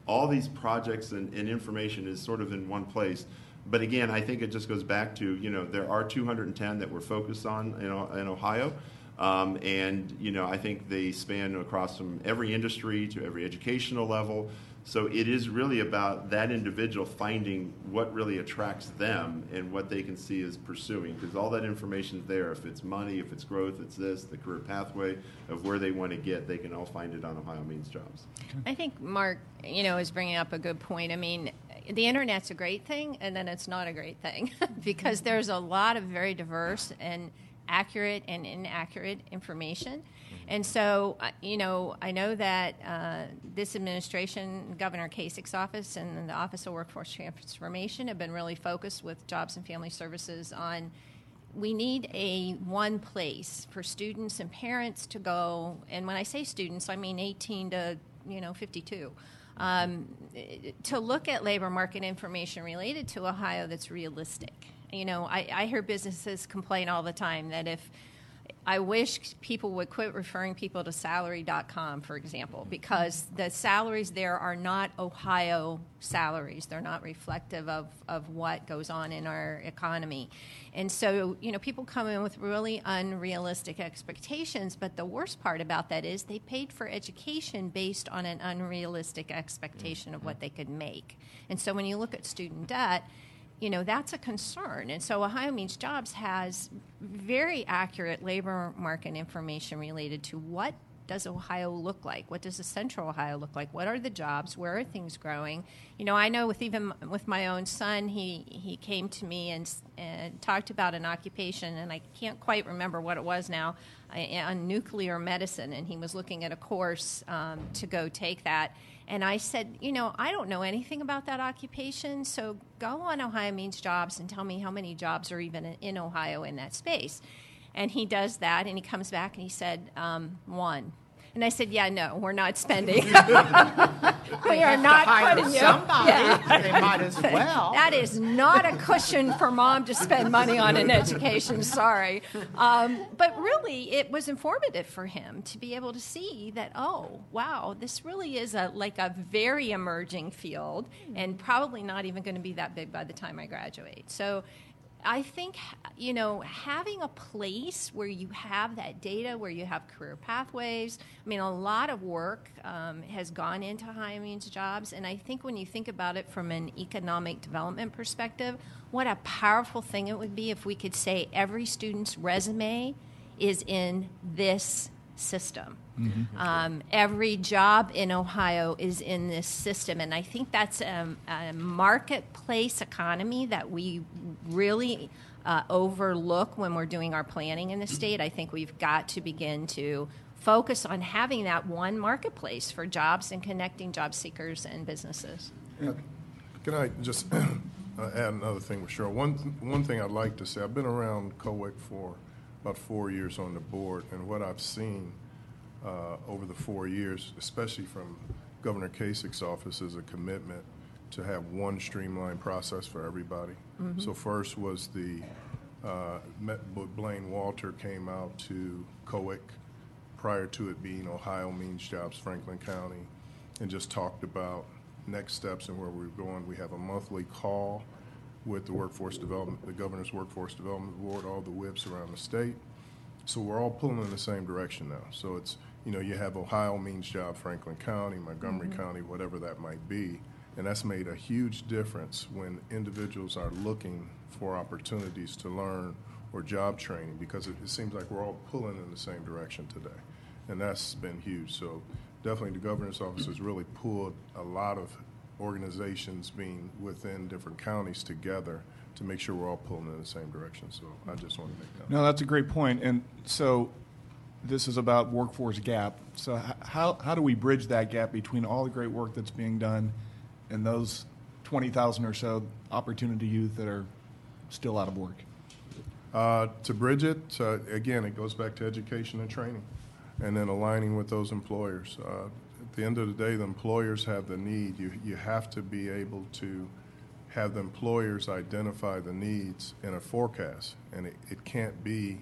All these projects and, and information is sort of in one place. But again, I think it just goes back to, you know, there are 210 that we're focused on in, in Ohio. Um, and, you know, I think they span across from every industry to every educational level. So it is really about that individual finding what really attracts them and what they can see as pursuing. Because all that information is there. If it's money, if it's growth, it's this, the career pathway of where they want to get, they can all find it on Ohio Means Jobs. I think Mark, you know, is bringing up a good point. I mean, the internet's a great thing, and then it's not a great thing *laughs* because there's a lot of very diverse and accurate and inaccurate information. And so, uh, you know, I know that uh, this administration, Governor Kasich's office and the Office of Workforce Transformation have been really focused with Jobs and Family Services on we need a one place for students and parents to go. And when i say students i mean 18 to you know 52 um, to look at labor market information related to ohio that's realistic you know I, I hear businesses complain all the time that if I wish people would quit referring people to salary.com, for example, because the salaries there are not Ohio salaries. They're not reflective of, of what goes on in our economy. And so, you know, people come in with really unrealistic expectations, but the worst part about that is they paid for education based on an unrealistic expectation of mm-hmm. what they could make. And so when you look at student debt, you know that's a concern. And so ohio means jobs has very accurate labor market information related to what does ohio look like? What does the central ohio look like? What are the jobs? Where are things growing? You know i know with even with my own son he he came to me and, and talked about an occupation and i can't quite remember what it was now uh, on nuclear medicine and he was looking at a course um, to go take that and I said, you know, I don't know anything about that occupation, so go on Ohio Means Jobs and tell me how many jobs are even in Ohio in that space. And he does that, and he comes back and he said, um, one. And I said, Yeah, no, we're not spending. *laughs* we are not putting you. somebody. Yeah. They might as *laughs* well. That is not a cushion for mom to spend money on an education. Sorry, um, but really, it was informative for him to be able to see that. Oh, wow, this really is a like a very emerging field, and probably not even going to be that big by the time I graduate. So. I think you know having a place where you have that data, where you have career pathways. I mean, a lot of work um, has gone into Ohio Means Jobs, and I think when you think about it from an economic development perspective, what a powerful thing it would be if we could say every student's resume is in this system. Um, every job in Ohio is in this system, and I think that's um, a marketplace economy that we really uh, overlook when we're doing our planning in the state. I think we've got to begin to focus on having that one marketplace for jobs and connecting job seekers and businesses. Can I just *clears throat* uh, add another thing with Cheryl? One, one thing I'd like to say, I've been around COWIC for about four years on the board, and what I've seen uh, over the four years, especially from Governor Kasich's office, is a commitment to have one streamlined process for everybody. So first was the, uh, Met- Blaine Walter came out to COWIC prior to it being Ohio Means Jobs Franklin County and just talked about next steps and where we're going. We have a monthly call with the workforce development, the governor's workforce development board, all the WIBs around the state. So we're all pulling in the same direction now. So it's, you know, you have Ohio Means Job Franklin County, Montgomery mm-hmm. County, whatever that might be. And that's made a huge difference when individuals are looking for opportunities to learn or job training because it, it seems like we're all pulling in the same direction today. And that's been huge. So definitely the governor's office has really pulled a lot of organizations being within different counties together to make sure we're all pulling in the same direction. So I just want to make that. No, that's a great point. And so this is about workforce gap. So how, how do we bridge that gap between all the great work that's being done and those 20,000 or so opportunity youth that are still out of work? Uh, to bridge it, uh, again, it goes back to education and training, and then aligning with those employers. Uh, at the end of the day, the employers have the need. You, you have to be able to have the employers identify the needs in a forecast, and it, it can't be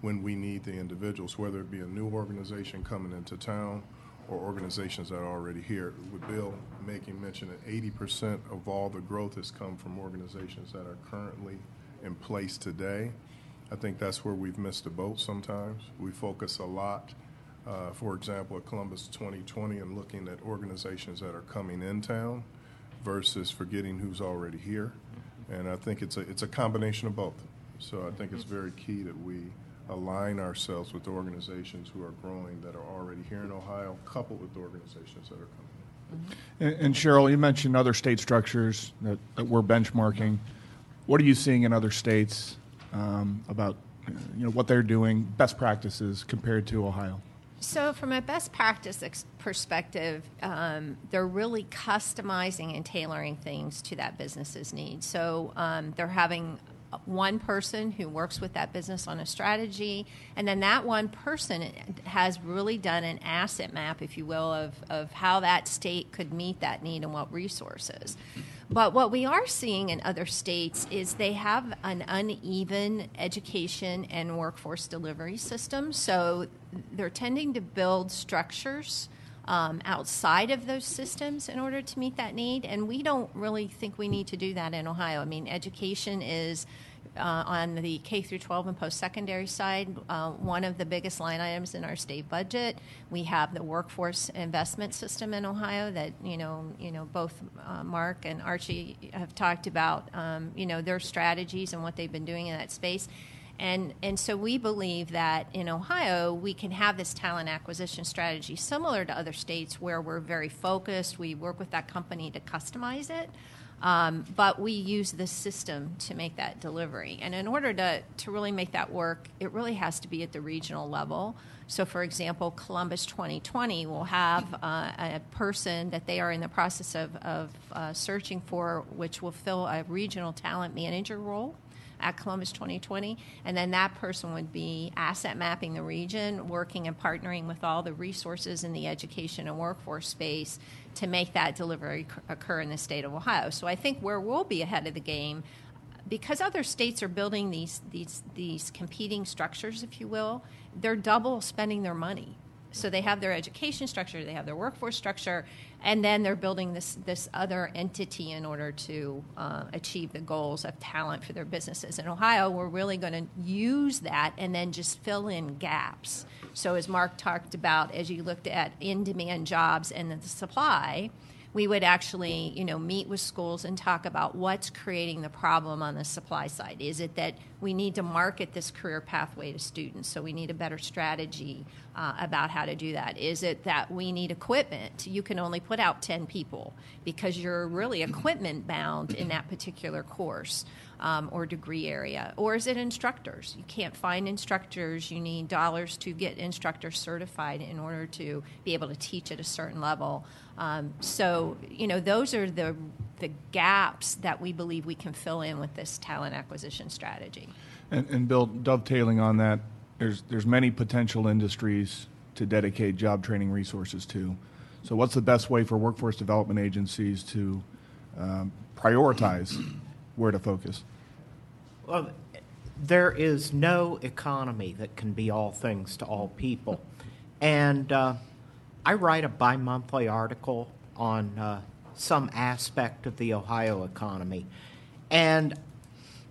when we need the individuals, whether it be a new organization coming into town or organizations that are already here. With Bill making mention that 80% of all the growth has come from organizations that are currently in place today. I think that's where we've missed the boat sometimes. We focus a lot, uh, for example, at Columbus 2020 and looking at organizations that are coming in town versus forgetting who's already here. And I think it's a, it's a combination of both. So I think it's very key that we align ourselves with organizations who are growing that are already here in Ohio, coupled with organizations that are coming in. And, and Cheryl, you mentioned other state structures that, that we're benchmarking. What are you seeing in other states um, about you know what they're doing, best practices compared to Ohio? So, from a best practice ex- perspective, um, they're really customizing and tailoring things to that business's needs. So, um, they're having one person who works with that business on a strategy, and then that one person has really done an asset map, if you will, of, of how that state could meet that need and what resources. But what we are seeing in other states is they have an uneven education and workforce delivery system. So they're tending to build structures um, outside of those systems in order to meet that need. And we don't really think we need to do that in Ohio. I mean, education is. Uh, on the K through 12 and post secondary side, uh, one of the biggest line items in our state budget. We have the workforce investment system in Ohio that you know, you know, both uh, Mark and Archie have talked about. Um, you know, their strategies and what they've been doing in that space. And, and so we believe that in Ohio, we can have this talent acquisition strategy similar to other states where we're very focused. We work with that company to customize it. Um, but we use the system to make that delivery. And in order to, to really make that work, it really has to be at the regional level. So, for example, Columbus 2020 will have uh, a person that they are in the process of, of uh, searching for, which will fill a regional talent manager role at Columbus 2020. And then that person would be asset mapping the region, working and partnering with all the resources in the education and workforce space to make that delivery occur in the state of Ohio. So I think where we'll be ahead of the game because other states are building these these these competing structures, if you will, they're double spending their money. So they have their education structure, they have their workforce structure, and then they're building this this other entity in order to uh, achieve the goals of talent for their businesses. In Ohio, we're really going to use that and then just fill in gaps. So as Mark talked about, as you looked at in-demand jobs and the supply we would actually, you know, meet with schools and talk about what's creating the problem on the supply side. Is it that we need to market this career pathway to students, so we need a better strategy uh, about how to do that? Is it that we need equipment? You can only put out 10 people because you're really equipment bound in that particular course. Um, or degree area? Or is it instructors? You can't find instructors. You need dollars to get instructors certified in order to be able to teach at a certain level. Um, so, you know, those are the, the gaps that we believe we can fill in with this talent acquisition strategy. And, and Bill, dovetailing on that, there's, there's many potential industries to dedicate job training resources to. So, what's the best way for workforce development agencies to um, prioritize where to focus? Well, there is no economy that can be all things to all people. And uh, I write a bi monthly article on uh, some aspect of the Ohio economy. And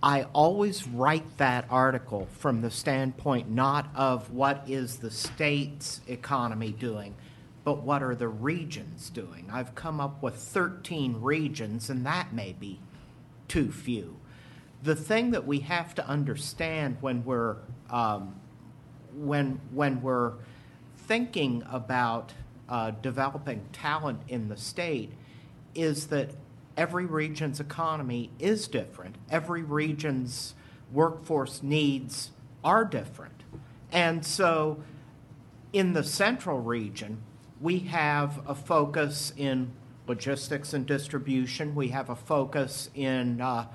I always write that article from the standpoint not of what is the state's economy doing, but what are the regions doing. I've come up with 13 regions, and that may be too few. The thing that we have to understand when we're um, when when we're thinking about uh, developing talent in the state is that every region's economy is different. Every region's workforce needs are different. And so in the central region, we have a focus in logistics and distribution, we have a focus in uh,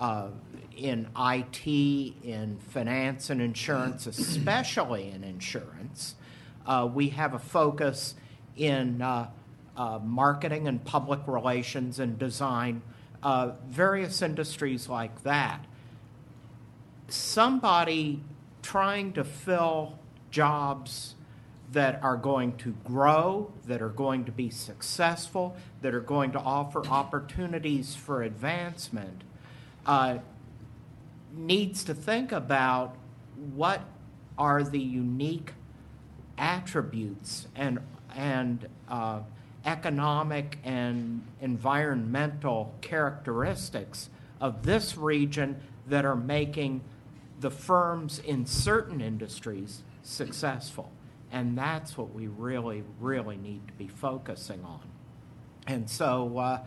uh, in IT, in finance and insurance, especially in insurance. Uh, we have a focus in marketing and public relations and design, various industries like that. Somebody trying to fill jobs that are going to grow, that are going to be successful, that are going to offer opportunities for advancement, uh, needs to think about what are the unique attributes and and uh, economic and environmental characteristics of this region that are making the firms in certain industries successful. And that's what we really, really need to be focusing on. And so, uh,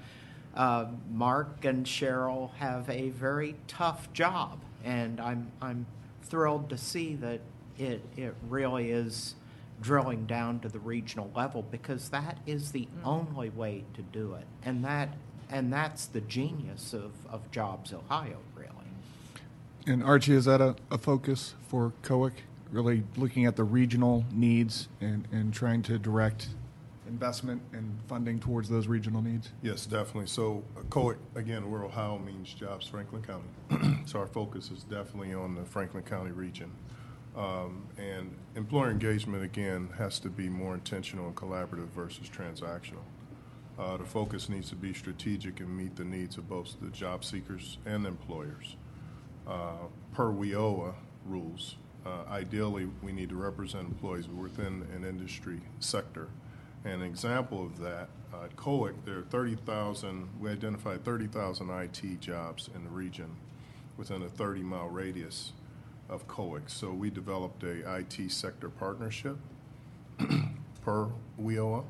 uh, Mark and Cheryl have a very tough job, and I'm, I'm thrilled to see that it, it really is drilling down to the regional level because that is the mm. only way to do it. And that and that's the genius of, of Jobs Ohio, really. And Archie, is that a, a focus for COWIC? Really looking at the regional needs and, and trying to direct investment and funding towards those regional needs? Yes, definitely. So uh, COWIC, again, where Ohio means jobs, Franklin County. *clears throat* so our focus is definitely on the Franklin County region. Um, and employer engagement, again, has to be more intentional and collaborative versus transactional. Uh, the focus needs to be strategic and meet the needs of both the job seekers and employers. Uh, per WIOA rules, uh, ideally, we need to represent employees within an industry sector. An example of that, uh, at COWIC, there are 30,000, we identified 30,000 IT jobs in the region within a 30 mile radius of COWIC. So we developed a IT sector partnership *clears throat* per WIOA.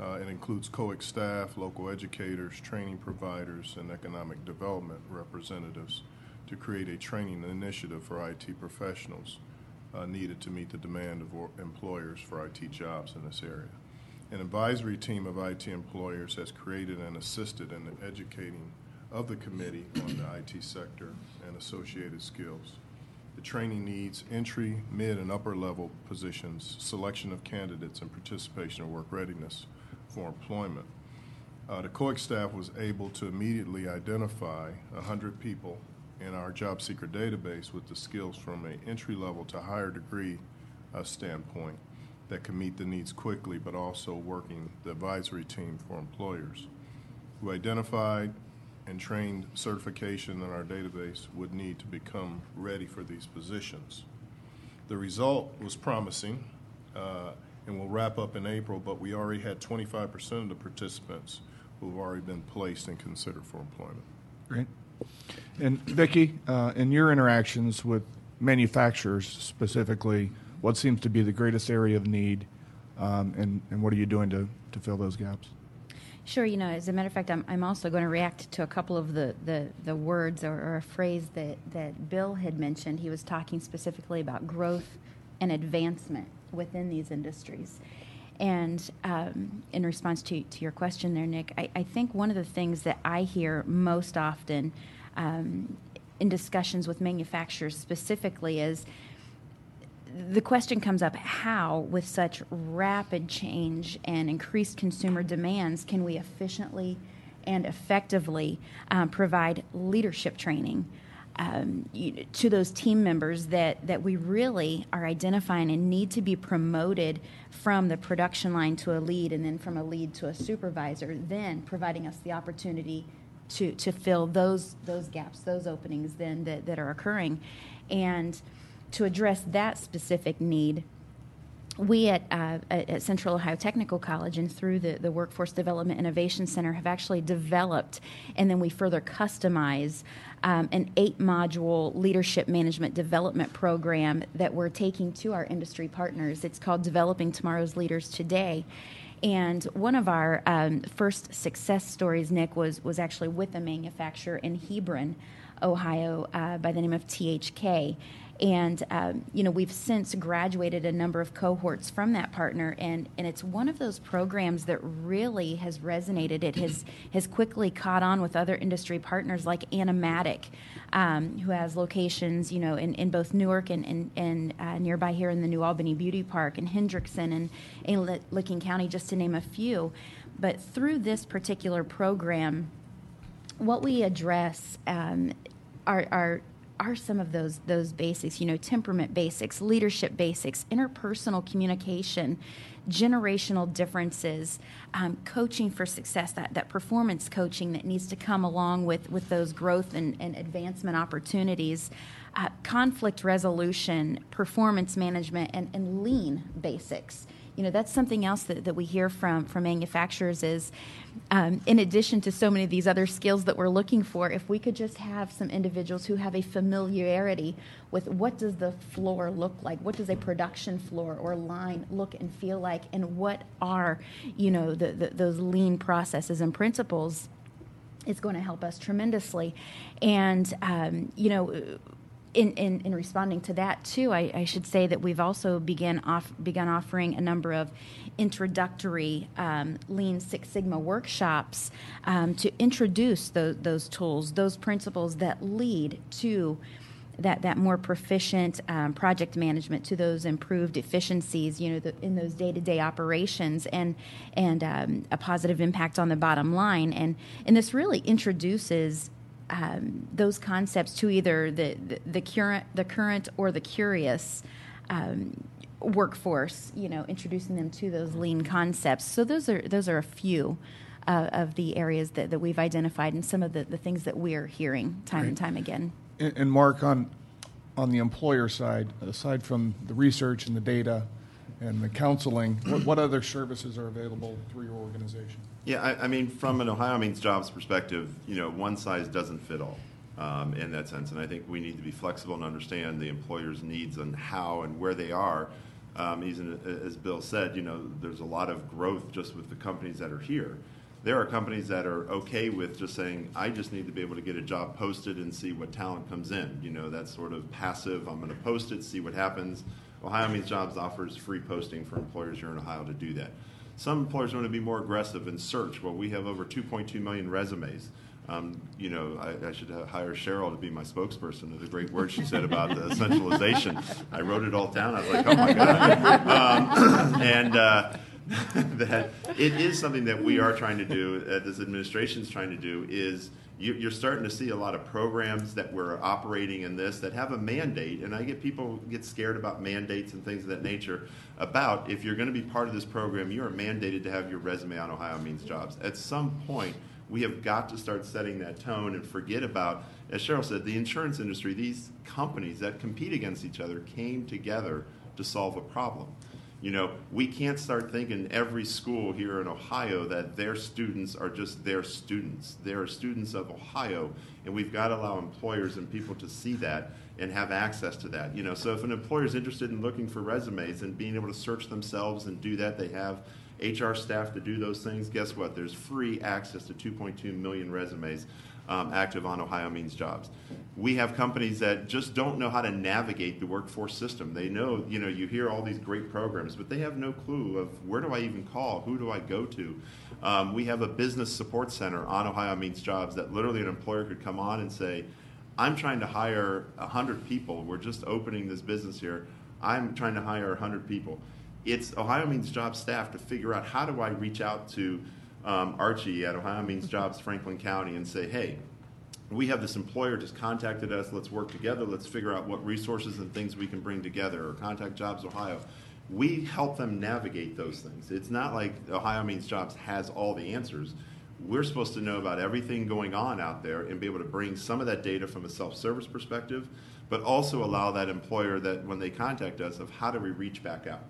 Uh, it includes COWIC staff, local educators, training providers, and economic development representatives to create a training initiative for IT professionals uh, needed to meet the demand of employers for IT jobs in this area. An advisory team of IT employers has created and assisted in the educating of the Committee on the IT Sector and Associated Skills. The training needs entry, mid, and upper level positions, selection of candidates, and participation in work readiness for employment. Uh, the COWIC staff was able to immediately identify 100 people in our job seeker database with the skills from an entry level to higher degree uh, standpoint that can meet the needs quickly, but also working the advisory team for employers who identified and trained certification in our database would need to become ready for these positions. The result was promising uh, and will wrap up in April, but we already had 25% of the participants who have already been placed and considered for employment. Great. And Vicki, uh, in your interactions with manufacturers specifically, what seems to be the greatest area of need, um, and, and what are you doing to, to fill those gaps? Sure, you know, as a matter of fact, I'm, I'm also going to react to a couple of the, the, the words or, or a phrase that, that Bill had mentioned. He was talking specifically about growth and advancement within these industries. And um, in response to, to your question there, Nick, I, I think one of the things that I hear most often um, in discussions with manufacturers specifically is the question comes up how, with such rapid change and increased consumer demands, can we efficiently and effectively um, provide leadership training um, you, to those team members that, that we really are identifying and need to be promoted from the production line to a lead and then from a lead to a supervisor, then providing us the opportunity to, to fill those, those gaps, those openings then that, that are occurring. And to address that specific need, we at, uh, at Central Ohio Technical College and through the, the Workforce Development Innovation Center have actually developed and then we further customize um, an eight module leadership management development program that we're taking to our industry partners. It's called Developing Tomorrow's Leaders Today. And one of our um, first success stories, Nick, was, was actually with a manufacturer in Hebron, Ohio, uh, by the name of THK and um, you know we've since graduated a number of cohorts from that partner and, and it's one of those programs that really has resonated. It has has quickly caught on with other industry partners like Anomatic um, who has locations you know in, in both newark and, and, and uh, nearby here in the new albany beauty park and hendrickson and, and licking county just to name a few. But through this particular program what we address um, are, are are some of those those basics you know temperament basics leadership basics interpersonal communication generational differences um, coaching for success that, that performance coaching that needs to come along with with those growth and, and advancement opportunities uh, conflict resolution performance management and, and lean basics you know that's something else that, that we hear from from manufacturers is um, in addition to so many of these other skills that we're looking for if we could just have some individuals who have a familiarity with what does the floor look like? What does a production floor or line look and feel like? And what are you know the, the, those lean processes and principles? It's going to help us tremendously. And um, you know in, in, in, responding to that too, I, I, should say that we've also begun off, begun offering a number of introductory um, Lean Six Sigma workshops um, to introduce those, those tools, those principles that lead to that, that more proficient um, project management, to those improved efficiencies, you know, the, in those day to day operations, and and um, a positive impact on the bottom line. And and this really introduces um, those concepts to either the, the, the, current, the current or the curious um, workforce, you know, introducing them to those lean concepts. So those are, those are a few uh, of the areas that, that we've identified and some of the, the things that we're hearing time right. and time again. And, and Mark, on, on the employer side, aside from the research and the data and the counseling, what, what other services are available through your organization? Yeah, I, I, mean, from an Ohio Means Jobs perspective, you know, one size doesn't fit all um, in that sense. And I think we need to be flexible and understand the employer's needs and how and where they are. Um, as Bill said, you know, there's a lot of growth just with the companies that are here. There are companies that are okay with just saying, I just need to be able to get a job posted and see what talent comes in. You know, that's sort of passive. I'm going to post it, see what happens. Ohio Means Jobs offers free posting for employers here in Ohio to do that. Some employers want to be more aggressive and search. Well, we have over 2.2 million resumes Um, you know, I, I should hire Cheryl to be my spokesperson of the great words she said about the *laughs* centralization. I wrote it all down. I was like, oh my god. Um, and uh, *laughs* that it is something that we are trying to do. Uh, this administration is trying to do is you, you're starting to see a lot of programs that we're operating in this that have a mandate, and I get people get scared about mandates and things of that nature. About if you're going to be part of this program, you are mandated to have your resume on Ohio Means Jobs. At some point, we have got to start setting that tone and forget about, as Cheryl said, the insurance industry. These companies that compete against each other came together to solve a problem. You know, we can't start thinking every school here in Ohio that their students are just their students. They are students of Ohio, and we've got to allow employers and people to see that and have access to that. You know, so if an employer is interested in looking for resumes and being able to search themselves and do that, they have HR staff to do those things. Guess what? There's free access to 2.2 million resumes um, active on Ohio Means Jobs. We have companies that just don't know how to navigate the workforce system. They know, you know, you hear all these great programs, but they have no clue of where do I even call, who do I go to. Um, we have a business support center on Ohio Means Jobs that literally an employer could come on and say, I'm trying to hire 100 people. We're just opening this business here. I'm trying to hire 100 people. It's Ohio Means Jobs staff to figure out how do I reach out to um, Archie at Ohio Means Jobs Franklin County and say, hey, we have this employer just contacted us. Let's work together. Let's figure out what resources and things we can bring together. Or contact Jobs Ohio. We help them navigate those things. It's not like Ohio Means Jobs has all the answers. We're supposed to know about everything going on out there and be able to bring some of that data from a self-service perspective, but also allow that employer that when they contact us of how do we reach back out.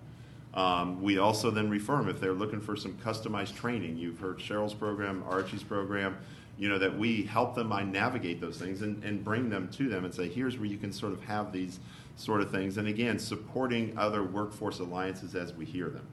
Um, we also then refer them if they're looking for some customized training. You've heard Cheryl's program, Archie's program, you know, that we help them by navigate those things and, and bring them to them and say, here's where you can sort of have these sort of things. And again, supporting other workforce alliances as we hear them.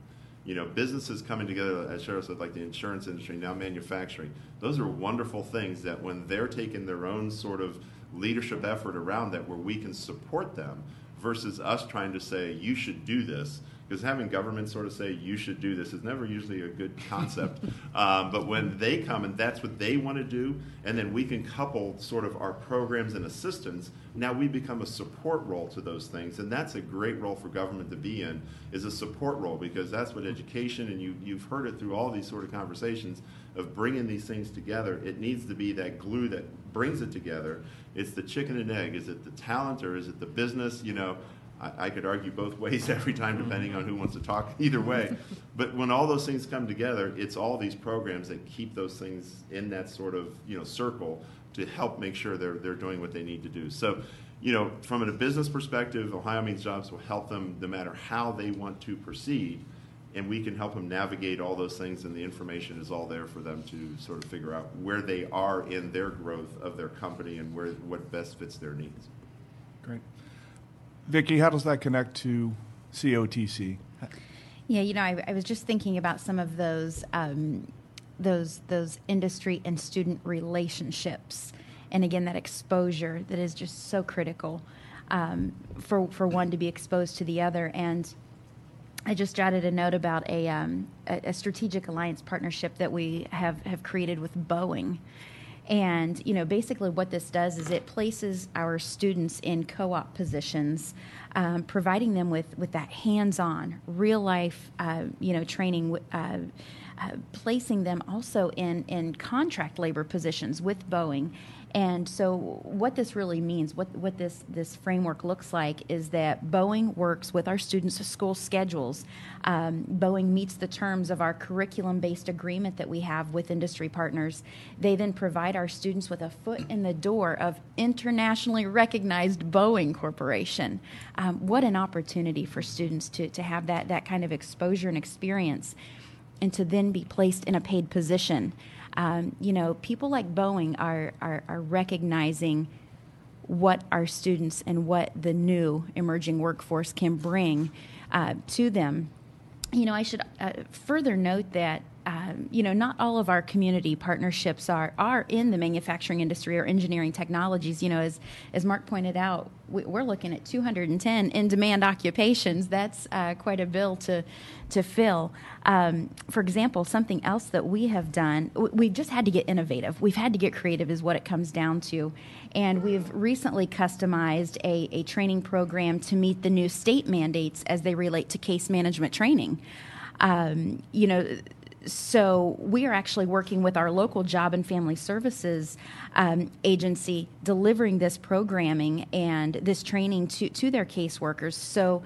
You know, businesses coming together, as Cheryl said, like the insurance industry, now manufacturing. Those are wonderful things that when they're taking their own sort of leadership effort around that where we can support them versus us trying to say, you should do this because having government sort of say you should do this is never usually a good concept. *laughs* um, but when they come and that's what they want to do, and then we can couple sort of our programs and assistance, now we become a support role to those things, and that's a great role for government to be in is a support role because that's what education and you you've heard it through all these sort of conversations of bringing these things together. It needs to be that glue that brings it together. It's the chicken and egg. Is it the talent or is it the business? You know, I, I could argue both ways *laughs* every time, mm-hmm. depending on who wants to talk *laughs* either way. But when all those things come together, it's all these programs that keep those things in that sort of you know circle to help make sure they're they're doing what they need to do. So, you know, from a business perspective, Ohio Means Jobs will help them no matter how they want to proceed, and we can help them navigate all those things. And the information is all there for them to sort of figure out where they are in their growth of their company and where what best fits their needs. Great. Vicki, how does that connect to COTC? Yeah, you know, I, I was just thinking about some of those um, those those industry and student relationships, and again, that exposure that is just so critical um, for for one to be exposed to the other. And I just jotted a note about a, um, a, a strategic alliance partnership that we have have created with Boeing. And you know, basically, what this does is it places our students in co-op positions, um, providing them with with that hands-on, real-life, uh, you know, training. Uh, uh, placing them also in, in contract labor positions with Boeing and so, what this really means, what, what this, this framework looks like, is that Boeing works with our students' school schedules. Um, Boeing meets the terms of our curriculum based agreement that we have with industry partners. They then provide our students with a foot in the door of internationally recognized Boeing Corporation. Um, what an opportunity for students to, to have that, that kind of exposure and experience and to then be placed in a paid position um, you know, people like Boeing are, are, are recognizing what our students and what the new emerging workforce can bring uh, to them. You know, I should uh, further note that um, you know, not all of our community partnerships are are in the manufacturing industry or engineering technologies. You know, as as Mark pointed out, we, are looking at 210 in demand occupations. That's uh, quite a bill to to fill. Um, for example, something else that we have done, we've just had to get innovative. We've had to get creative, is what it comes down to. And we've recently customized a, a training program to meet the new state mandates as they relate to case management training. Um, you know, so we are actually working with our local job and family services um, agency delivering this programming and this training to, to their caseworkers. So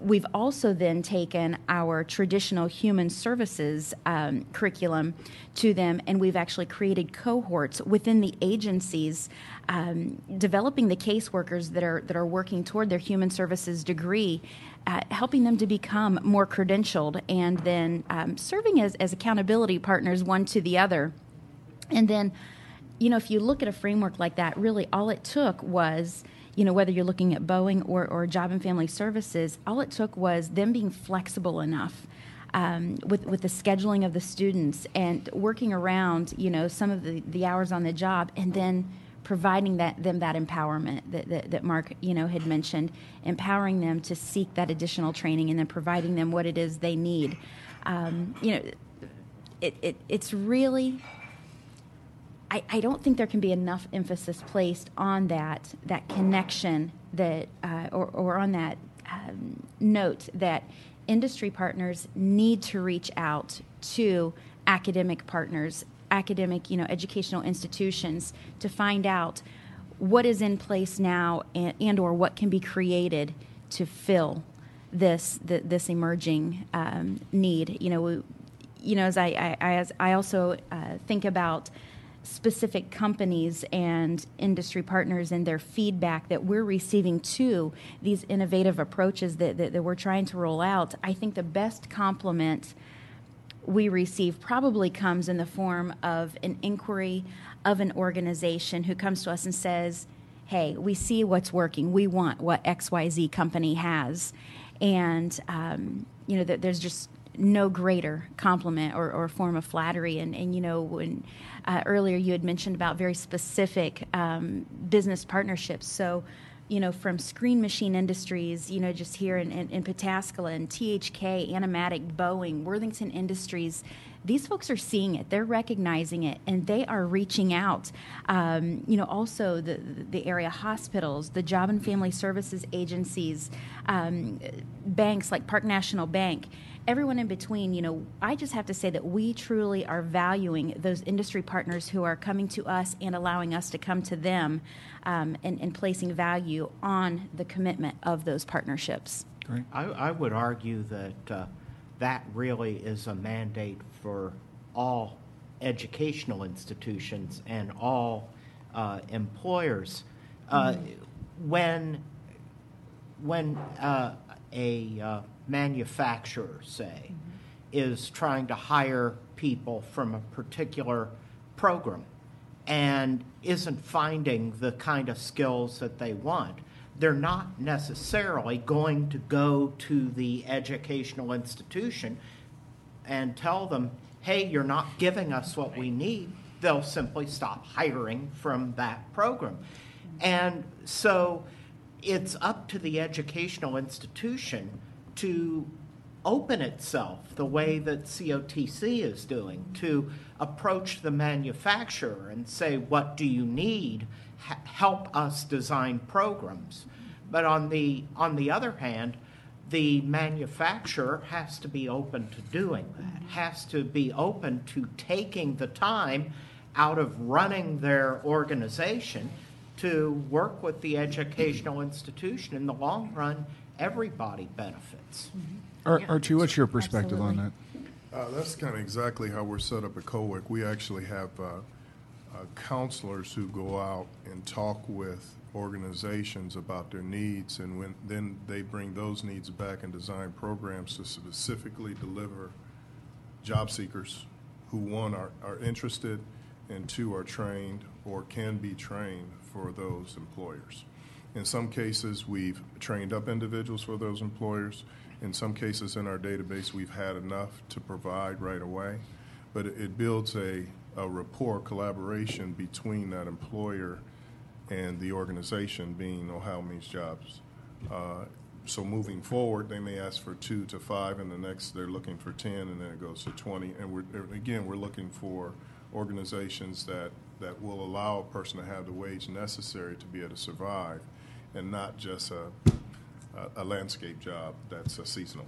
we've also then taken our traditional human services um, curriculum to them, and we've actually created cohorts within the agencies, um, developing the caseworkers that are that are working toward their human services degree. Uh, helping them to become more credentialed and then um, serving as, as accountability partners one to the other. And then, you know, if you look at a framework like that, really all it took was you know, whether you're looking at Boeing or, or Job and Family Services, all it took was them being flexible enough um, with, with the scheduling of the students and working around, you know, some of the, the hours on the job and then providing that them that empowerment that, that, that Mark, you know, had mentioned, empowering them to seek that additional training and then providing them what it is they need. Um, you know, it, it, it's really I, I don't think there can be enough emphasis placed on that that connection that uh, or, or on that um, note that industry partners need to reach out to academic partners academic you know educational institutions to find out what is in place now and, and or what can be created to fill this the, this emerging um, need. You know we, you know as I, I, I as I also uh, think about specific companies and industry partners and their feedback that we're receiving to these innovative approaches that, that, that we're trying to roll out, I think the best compliment we receive probably comes in the form of an inquiry of an organization who comes to us and says, Hey, we see what's working. We want what XYZ company has. And, um, you know, there's just no greater compliment or, or form of flattery. And, and you know, when uh, earlier you had mentioned about very specific um, business partnerships. So, you know, from Screen Machine Industries, you know, just here in, in, in Pataskala, THK, Anomatic, Boeing, Worthington Industries, these folks are seeing it, they're recognizing it, and they are reaching out. Um, you know, also the the area hospitals, the job and family services agencies, um, banks like Park National Bank everyone in between, you know, I just have to say that we truly are valuing those industry partners who are coming to us and allowing us to come to them um, and, and, placing value on the commitment of those partnerships. Great. I, I would argue that uh, that really is a mandate for all educational institutions and all uh, employers. Uh, mm-hmm. When when uh, a uh, manufacturer, say, mm-hmm. is trying to hire people from a particular program and isn't finding the kind of skills that they want, they're not necessarily going to go to the educational institution and tell them, hey, you're not giving us what we need. They'll simply stop hiring from that program. And so it's up to the educational institution to open itself the way that COTC is doing, to approach the manufacturer and say, What do you need? H- help us design programs. But on the, on the other hand, the manufacturer has to be open to doing that, has to be open to taking the time out of running their organization to work with the educational institution. In the long run, everybody benefits. Ar- Archie, what's your perspective on Absolutely. that? Uh, that's kind of exactly how we're set up at COWIC. We actually have uh, uh, counselors who go out and talk with organizations about their needs, and when then they bring those needs back and design programs to specifically deliver job seekers who one are, are interested and two are trained or can be trained for those employers. In some cases, we've trained up individuals for those employers. In some cases, in our database, we've had enough to provide right away. but it, builds a, a rapport, collaboration between that employer and the organization, being Ohio Means Jobs. Uh, so moving forward, they may ask for two to five, and the next they're looking for 10, and then it goes to 20. And we're, again, we're looking for organizations that, that will allow a person to have the wage necessary to be able to survive and not just a, a, a landscape job that's a seasonal.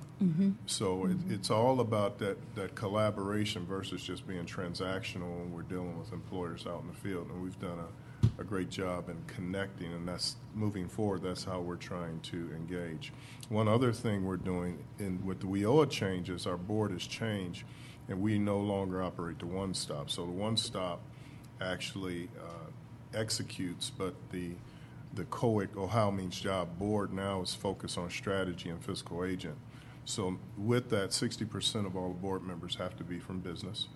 So it, it's all about that, that collaboration versus just being transactional when we're dealing with employers out in the field. And we've done a, a great job in connecting, and that's moving forward. That's how we're trying to engage. One other thing we're doing in with the WIOA changes, our board has changed, and we no longer operate the one stop. So the one stop actually uh, executes, but the the COWIC Ohio Means Job Board now is focused on strategy and fiscal agent. So with that, 60% of all the board members have to be from business.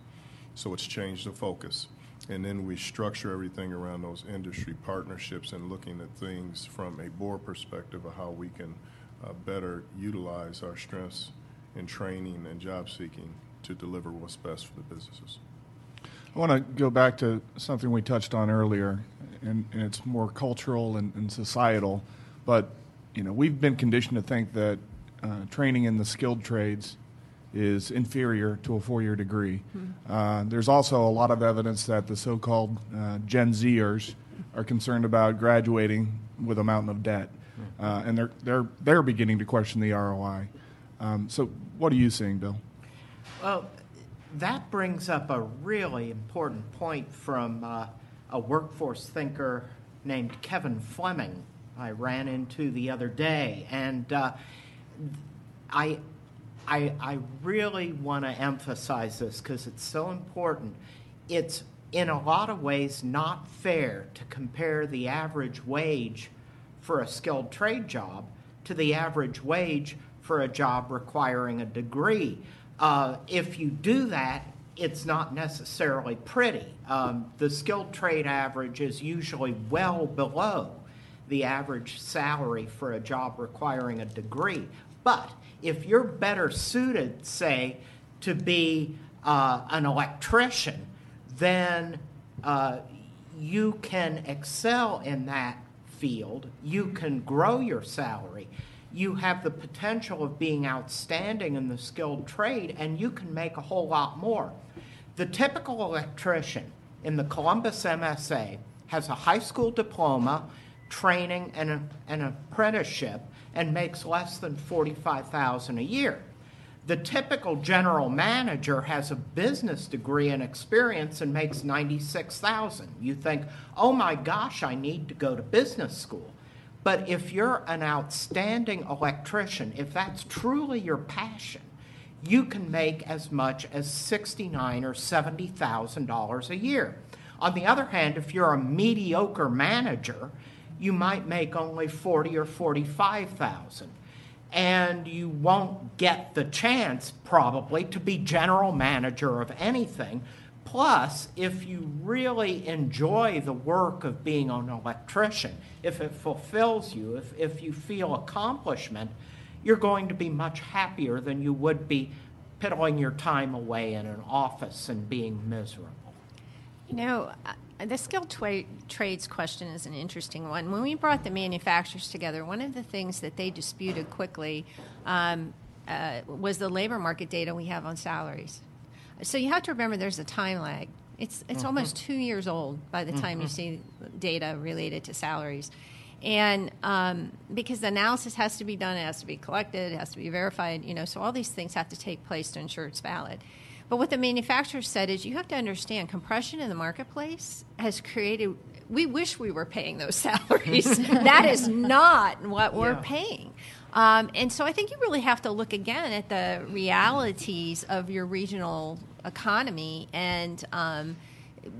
So it's changed the focus. And then we structure everything around those industry partnerships and looking at things from a board perspective of how we can uh, better utilize our strengths in training and job seeking to deliver what's best for the businesses. I want to go back to something we touched on earlier, and, and it's more cultural and, and societal. But you know, we've been conditioned to think that uh, training in the skilled trades is inferior to a four-year degree. Uh, there's also a lot of evidence that the so-called uh, Gen Zers are concerned about graduating with a mountain of debt, uh, and they're they're they're beginning to question the ROI. Um, so, what are you seeing, Bill? Well, that brings up a really important point from uh, a workforce thinker named Kevin Fleming I ran into the other day. And uh, I, I, I really want to emphasize this because it's so important. It's in a lot of ways not fair to compare the average wage for a skilled trade job to the average wage for a job requiring a degree. Uh, if you do that, it's not necessarily pretty. Um, the skilled trade average is usually well below the average salary for a job requiring a degree. But if you're better suited, say, to be uh, an electrician, then uh, you can excel in that field. You can grow your salary. You have the potential of being outstanding in the skilled trade, and you can make a whole lot more. The typical electrician in the Columbus MSA has a high school diploma, training, and a, an apprenticeship, and makes less than forty-five thousand a year. The typical general manager has a business degree and experience and makes 96,000. You think, "Oh my gosh, I need to go to business school." But if you're an outstanding electrician, if that's truly your passion, you can make as much as 69 or 70,000 dollars a year. On the other hand, if you're a mediocre manager, you might make only 40 or 45,000 and you won't get the chance probably to be general manager of anything. Plus, if you really enjoy the work of being an electrician, if it fulfills you, if, if you feel accomplishment, you're going to be much happier than you would be piddling your time away in an office and being miserable. You know, uh, the skilled tra- trades question is an interesting one. When we brought the manufacturers together, one of the things that they disputed quickly um, uh, was the labor market data we have on salaries. So you have to remember there's a time lag. It's it's almost two years old by the time you see data related to salaries, and um, because the analysis has to be done, it has to be collected, it has to be verified. You know, so all these things have to take place to ensure it's valid. But what the manufacturer said is you have to understand compression in the marketplace has created. We wish we were paying those *laughs* salaries. *laughs* that is not what we're paying. Um, and so I think you really have to look again at the realities of your regional economy and. Um,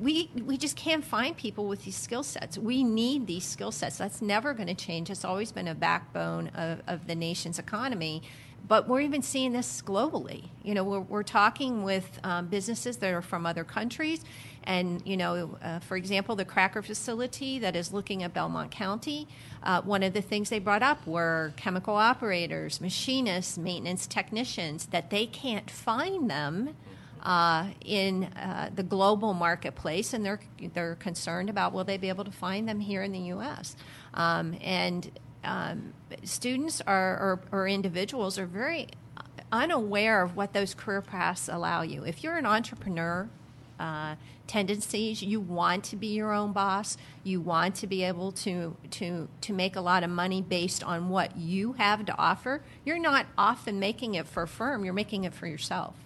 we we just can't find people with these skill sets. We need these skill sets. That's never going to change. It's always been a backbone of, of the nation's economy. But we're even seeing this globally. You know, we're, we're talking with um, businesses that are from other countries. And, you know, uh, for example, the Cracker facility that is looking at Belmont County, uh, one of the things they brought up were chemical operators, machinists, maintenance technicians, that they can't find them uh, in uh, the global marketplace, and they're they're concerned about will they be able to find them here in the U.S. Um, and um, students are or, or individuals are very unaware of what those career paths allow you. If you're an entrepreneur, uh, tendencies. You want to be your own boss. You want to be able to to to make a lot of money based on what you have to offer. You're not often making it for a firm. You're making it for yourself.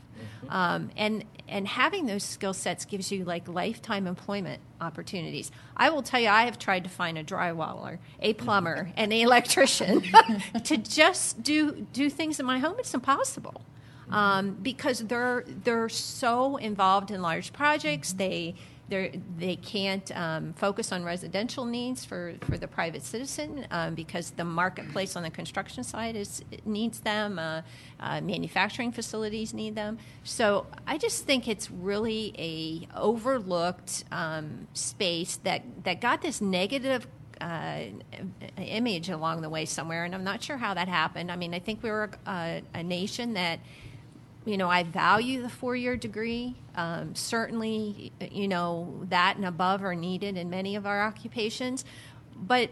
Um, and and having those skill sets gives you like lifetime employment opportunities. I will tell you, I have tried to find a drywaller, a plumber, and an electrician *laughs* *laughs* to just do do things in my home. It's impossible um, because they're they're so involved in large projects. They they they can't um, focus on residential needs for, for the private citizen um, because the marketplace on the construction side is needs them. Uh, uh, manufacturing facilities need them. So I just think it's really a overlooked um, space that that got this negative uh, image along the way somewhere, and I'm not sure how that happened. I mean, I think we were a, a nation that you know, I value the four year degree. Um, certainly, you know, that and above are needed in many of our occupations. But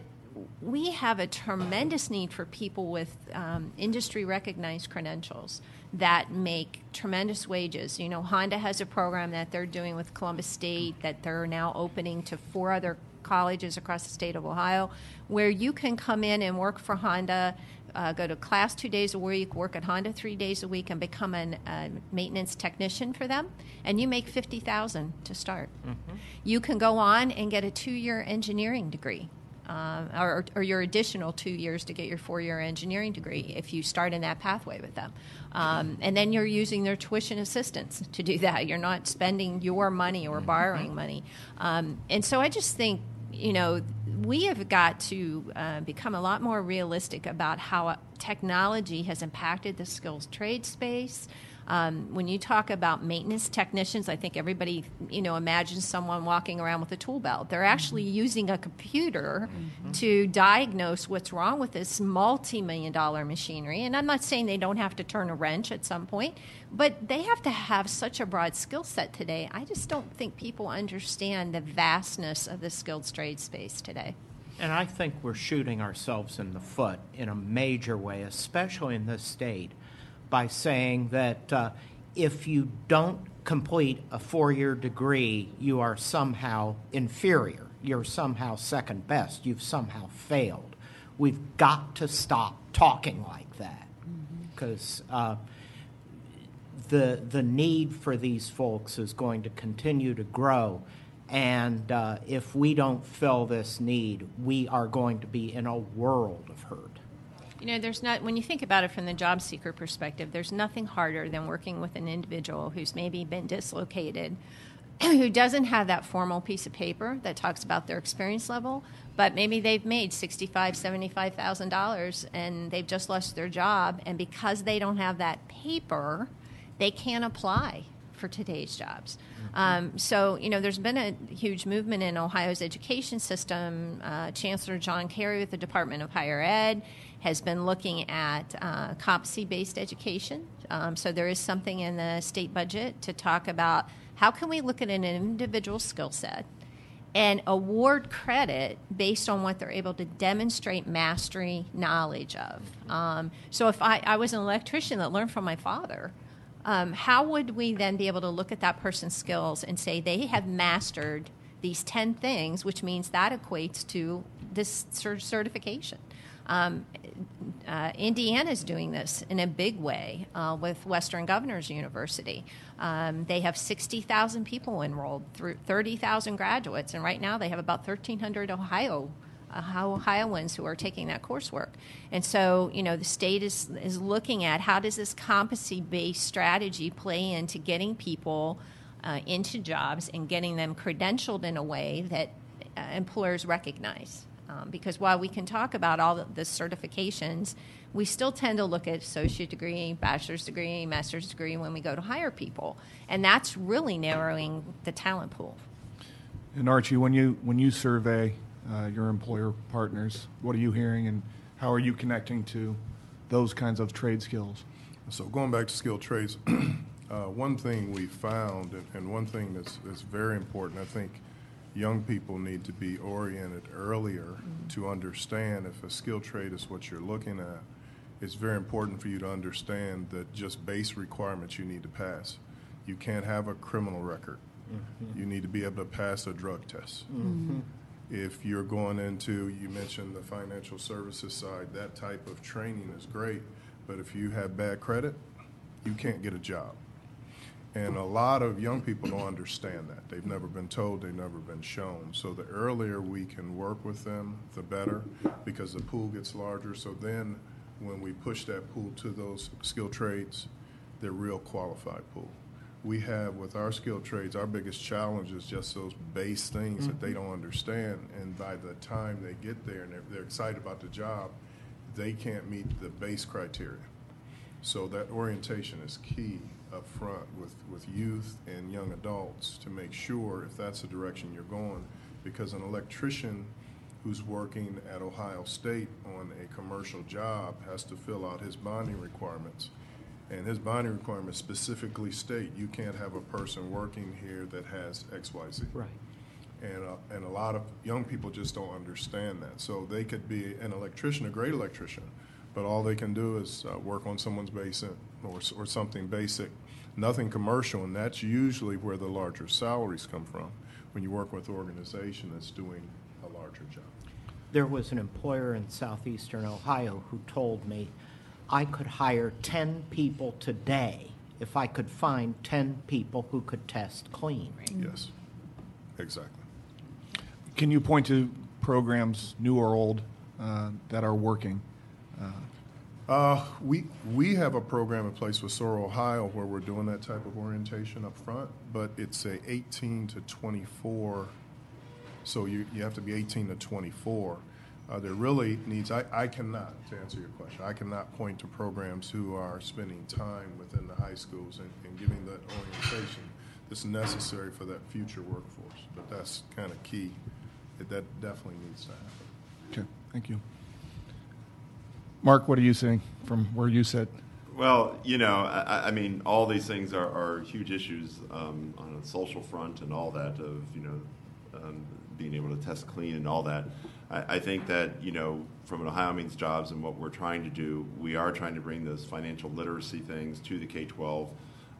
we have a tremendous need for people with um, industry recognized credentials that make tremendous wages. You know, Honda has a program that they're doing with Columbus State that they're now opening to four other colleges across the state of Ohio where you can come in and work for Honda uh, go to class two days a week, work at Honda three days a week, and become a uh, maintenance technician for them, and you make fifty thousand to start. Mm-hmm. You can go on and get a two-year engineering degree. Uh, or, or, your additional two years to get your four year engineering degree if you start in that pathway with them. Um, and then you're using their tuition assistance to do that. You're not spending your money or mm-hmm. borrowing money. Um, and so I just think you know, we have got to uh, become a lot more realistic about how technology has impacted the skills trade space. Um, when you talk about maintenance technicians, I think everybody, you know, imagines someone walking around with a tool belt. They're actually mm-hmm. using a computer mm-hmm. to diagnose what's wrong with this multi-million dollar machinery. And I'm not saying they don't have to turn a wrench at some point, but they have to have such a broad skill set today. I just don't think people understand the vastness of the skilled trade space today. And I think we're shooting ourselves in the foot in a major way, especially in this state by saying that uh, if you don't complete a four year degree, you are somehow inferior. You're somehow second best. You've somehow failed. We've got to stop talking like that because mm-hmm. uh, the, the need for these folks is going to continue to grow. And uh, if we don't fill this need, we are going to be in a world of hurt. You know, there's not, when you think about it from the job seeker perspective, there's nothing harder than working with an individual who's maybe been dislocated, *clears throat* who doesn't have that formal piece of paper that talks about their experience level, but maybe they've made sixty-five, seventy-five thousand dollars and they've just lost their job, and because they don't have that paper, they can't apply for today's jobs. Mm-hmm. Um, so, you know, there's been a huge movement in Ohio's education system. Uh, Chancellor John Carey with the Department of Higher Ed has been looking at uh, competency based education. Um, so there is something in the state budget to talk about how can we look at an individual skill set and award credit based on what they're able to demonstrate mastery knowledge of. Um, so if I, I, was an electrician that learned from my father, um, how would we then be able to look at that person's skills and say they have mastered these 10 things, which means that equates to this certification? Um, uh, Indiana is doing this in a big way uh, with Western Governors University. Um, they have 60,000 people enrolled, through 30,000 graduates, and right now they have about 1,300 Ohio Ohioans who are taking that coursework. And so, you know, the state is is looking at how does this competency-based strategy play into getting people uh, into jobs and getting them credentialed in a way that uh, employers recognize. Um, because while we can talk about all the, the certifications, we still tend to look at associate degree, bachelor's degree, master's degree when we go to hire people, and that's really narrowing the talent pool. And Archie, when you when you survey uh, your employer partners, what are you hearing, and how are you connecting to those kinds of trade skills? So going back to skilled trades, *clears throat* Uh, one thing we found, and, and one thing that's, that's very important, I think young people need to be oriented earlier mm-hmm. to understand if a skill trade is what you're looking at. It's very important for you to understand that just base requirements you need to pass. You can't have a criminal record. Mm-hmm. You need to be able to pass a drug test. Mm-hmm. If you're going into, you mentioned the financial services side, that type of training is great, but if you have bad credit, you can't get a job. And a lot of young people don't understand that. They've never been told, they've never been shown. So the earlier we can work with them, the better, because the pool gets larger. So then, when we push that pool to those skill trades, they're real qualified pool. We have with our skill trades, our biggest challenge is just those base things that they mm-hmm. don't understand. And by the time they get there and they're, they're excited about the job, they can't meet the base criteria. So that orientation is key up front with, with youth and young adults to make sure if that's the direction you're going. Because an electrician who's working at Ohio State on a commercial job has to fill out his bonding requirements. And his bonding requirements specifically state you can't have a person working here that has XYZ. Right. And, uh, and a lot of young people just don't understand that. So they could be an electrician, a great electrician, but all they can do is uh, work on someone's basement or, or something basic, nothing commercial, and that's usually where the larger salaries come from when you work with an organization that's doing a larger job. There was an employer in southeastern Ohio who told me I could hire 10 people today if I could find 10 people who could test clean. Yes, exactly. Can you point to programs, new or old, uh, that are working? Uh, we, we have a program in place with Soro, Ohio, where we're doing that type of orientation up front, but it's a 18 to 24, so you, you have to be 18 to 24. Uh, there really needs, I, I cannot, to answer your question, I cannot point to programs who are spending time within the high schools and, and giving that orientation that's necessary for that future workforce. But that's kind of key. That that definitely needs to happen. Okay, thank you. Mark, what are you saying from where you sit? Well, you know, I, I mean, all these things are, are huge issues um, on a social front and all that of, you know, um, being able to test clean and all that. I, I think that, you know, from an Ohio Means Jobs and what we're trying to do, we are trying to bring those financial literacy things to the K 12.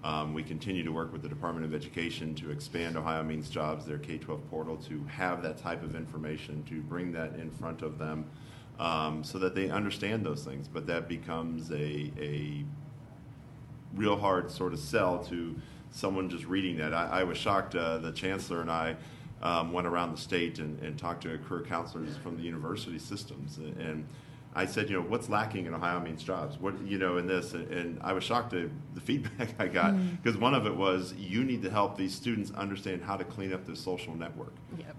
Um, we continue to work with the Department of Education to expand Ohio Means Jobs, their K 12 portal, to have that type of information, to bring that in front of them um, so that they understand those things. But that becomes a, a real hard sort of sell to someone just reading that. I, I was shocked. Uh, the chancellor and I um, went around the state and, and talked to career counselors from the university systems, and, and I said, you know, what's lacking in Ohio means jobs. What you know in this, and, and I was shocked at the *laughs* feedback I got hmm. because one of it was you need to help these students understand how to clean up their social network.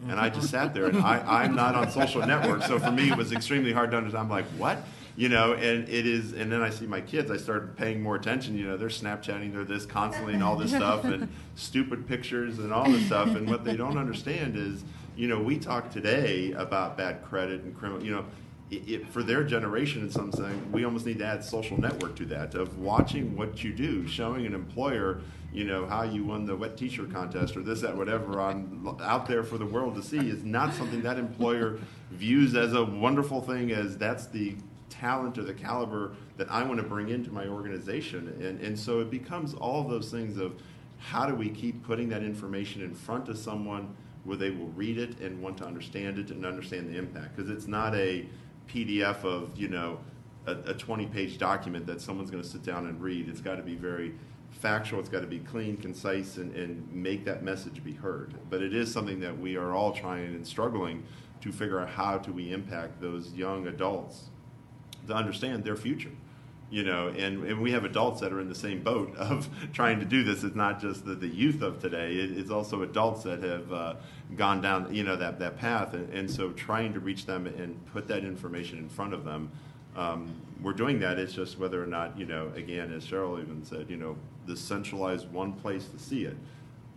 And I just sat there, and I, I'm not on social networks, so for me it was extremely hard to understand. I'm like, what? You know, and it is, and then I see my kids. I started paying more attention. You know, they're Snapchatting, they're this constantly, and all this *laughs* stuff, and stupid pictures, and all this stuff. And what they don't understand is, you know, we talk today about bad credit and criminal. You know, it, it, for their generation, in some sense, we almost need to add social network to that of watching what you do, showing an employer, you know, how you won the wet T-shirt contest or this, that, whatever, on out there for the world to see is not something that employer *laughs* views as a wonderful thing. As that's the talent or the caliber that I want to bring into my organization, and and so it becomes all those things of how do we keep putting that information in front of someone where they will read it and want to understand it and understand the impact because it's not a PDF of you know a, a 20 page document that someone's going to sit down and read. It's got to be very factual. It's got to be clean, concise, and, and make that message be heard. But it is something that we are all trying and struggling to figure out how do we impact those young adults to understand their future. You know, and, and we have adults that are in the same boat *laughs* of trying to do this. It's not just the, the youth of today. It, it's also adults that have uh, gone down, you know, that, that path. And, and so trying to reach them and put that information in front of them um, we're doing that. It's just whether or not, you know, again, as Cheryl even said, you know, the centralized one place to see it.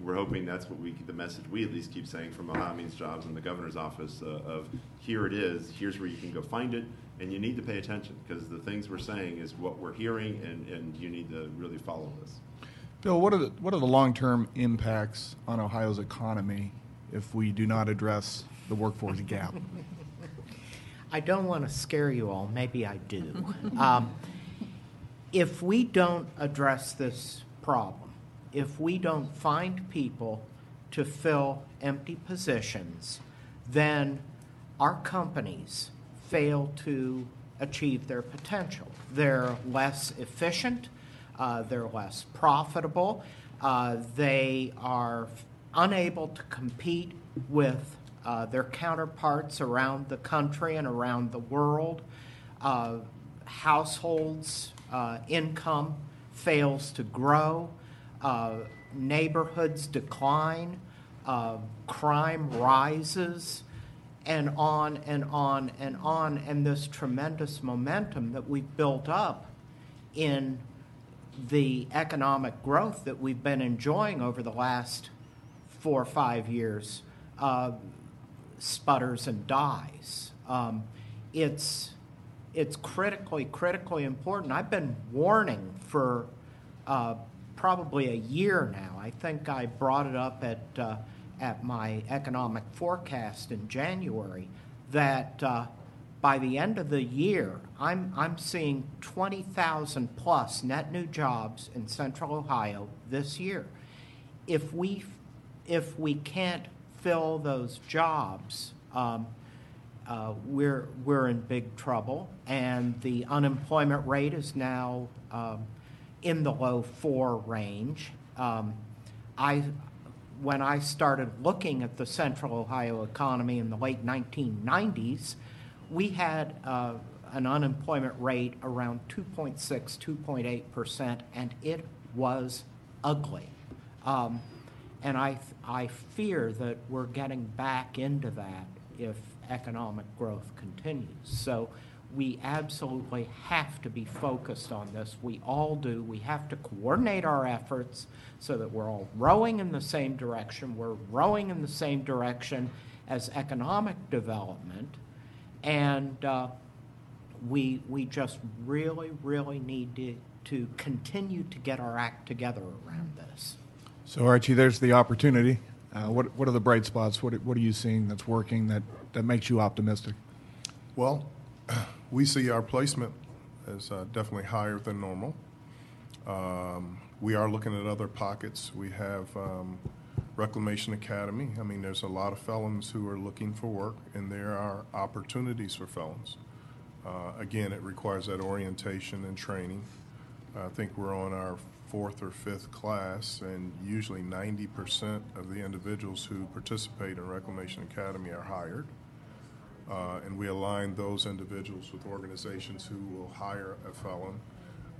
We're hoping that's what we, the message we at least keep saying from Means Jobs and the governor's office uh, of here it is, here's where you can go find it, and you need to pay attention because the things we're saying is what we're hearing, and, and you need to really follow this. Bill, what are the what are the long term impacts on Ohio's economy if we do not address the workforce gap? *laughs* I don't want to scare you all, maybe I do. *laughs* Um, if we don't address this problem, if we don't find people to fill empty positions, then our companies fail to achieve their potential. They're less efficient, uh, they're less profitable, uh, they are unable to compete with uh, their counterparts around the country and around the world. Uh, households' uh, income fails to grow, uh, neighborhoods decline, crime rises, and on and on and on. And this tremendous momentum that we've built up in the economic growth that we've been enjoying over the last four or five years uh, sputters and dies. Um, it's it's critically critically important. I've been warning for uh, probably a year now. I think I brought it up at uh, at my economic forecast in January that uh, by the end of the year, I'm I'm seeing 20,000 plus net new jobs in Central Ohio this year. If we if we can't fill those jobs, um, uh, we're, we're in big trouble. And the unemployment rate is now um, in the low four range. Um, I, when I started looking at the central Ohio economy in the late 1990s, we had uh, an unemployment rate around 2.6, 2.8 percent, and it was ugly. Um, and I, I fear that we're getting back into that if economic growth continues. So we absolutely have to be focused on this. We all do. We have to coordinate our efforts so that we're all rowing in the same direction. We're rowing in the same direction as economic development. And uh, we, we just really, really need to, to continue to get our act together around this. So Archie, there's the opportunity. Uh, what what are the bright spots? What what are you seeing that's working that that makes you optimistic? Well, we see our placement as uh, definitely higher than normal. Um, we are looking at other pockets. We have um, Reclamation Academy. I mean, there's a lot of felons who are looking for work, and there are opportunities for felons. Uh, again, it requires that orientation and training. I think we're on our fourth or fifth class, and usually 90% of the individuals who participate in Reclamation Academy are hired. Uh, and we align those individuals with organizations who will hire a felon.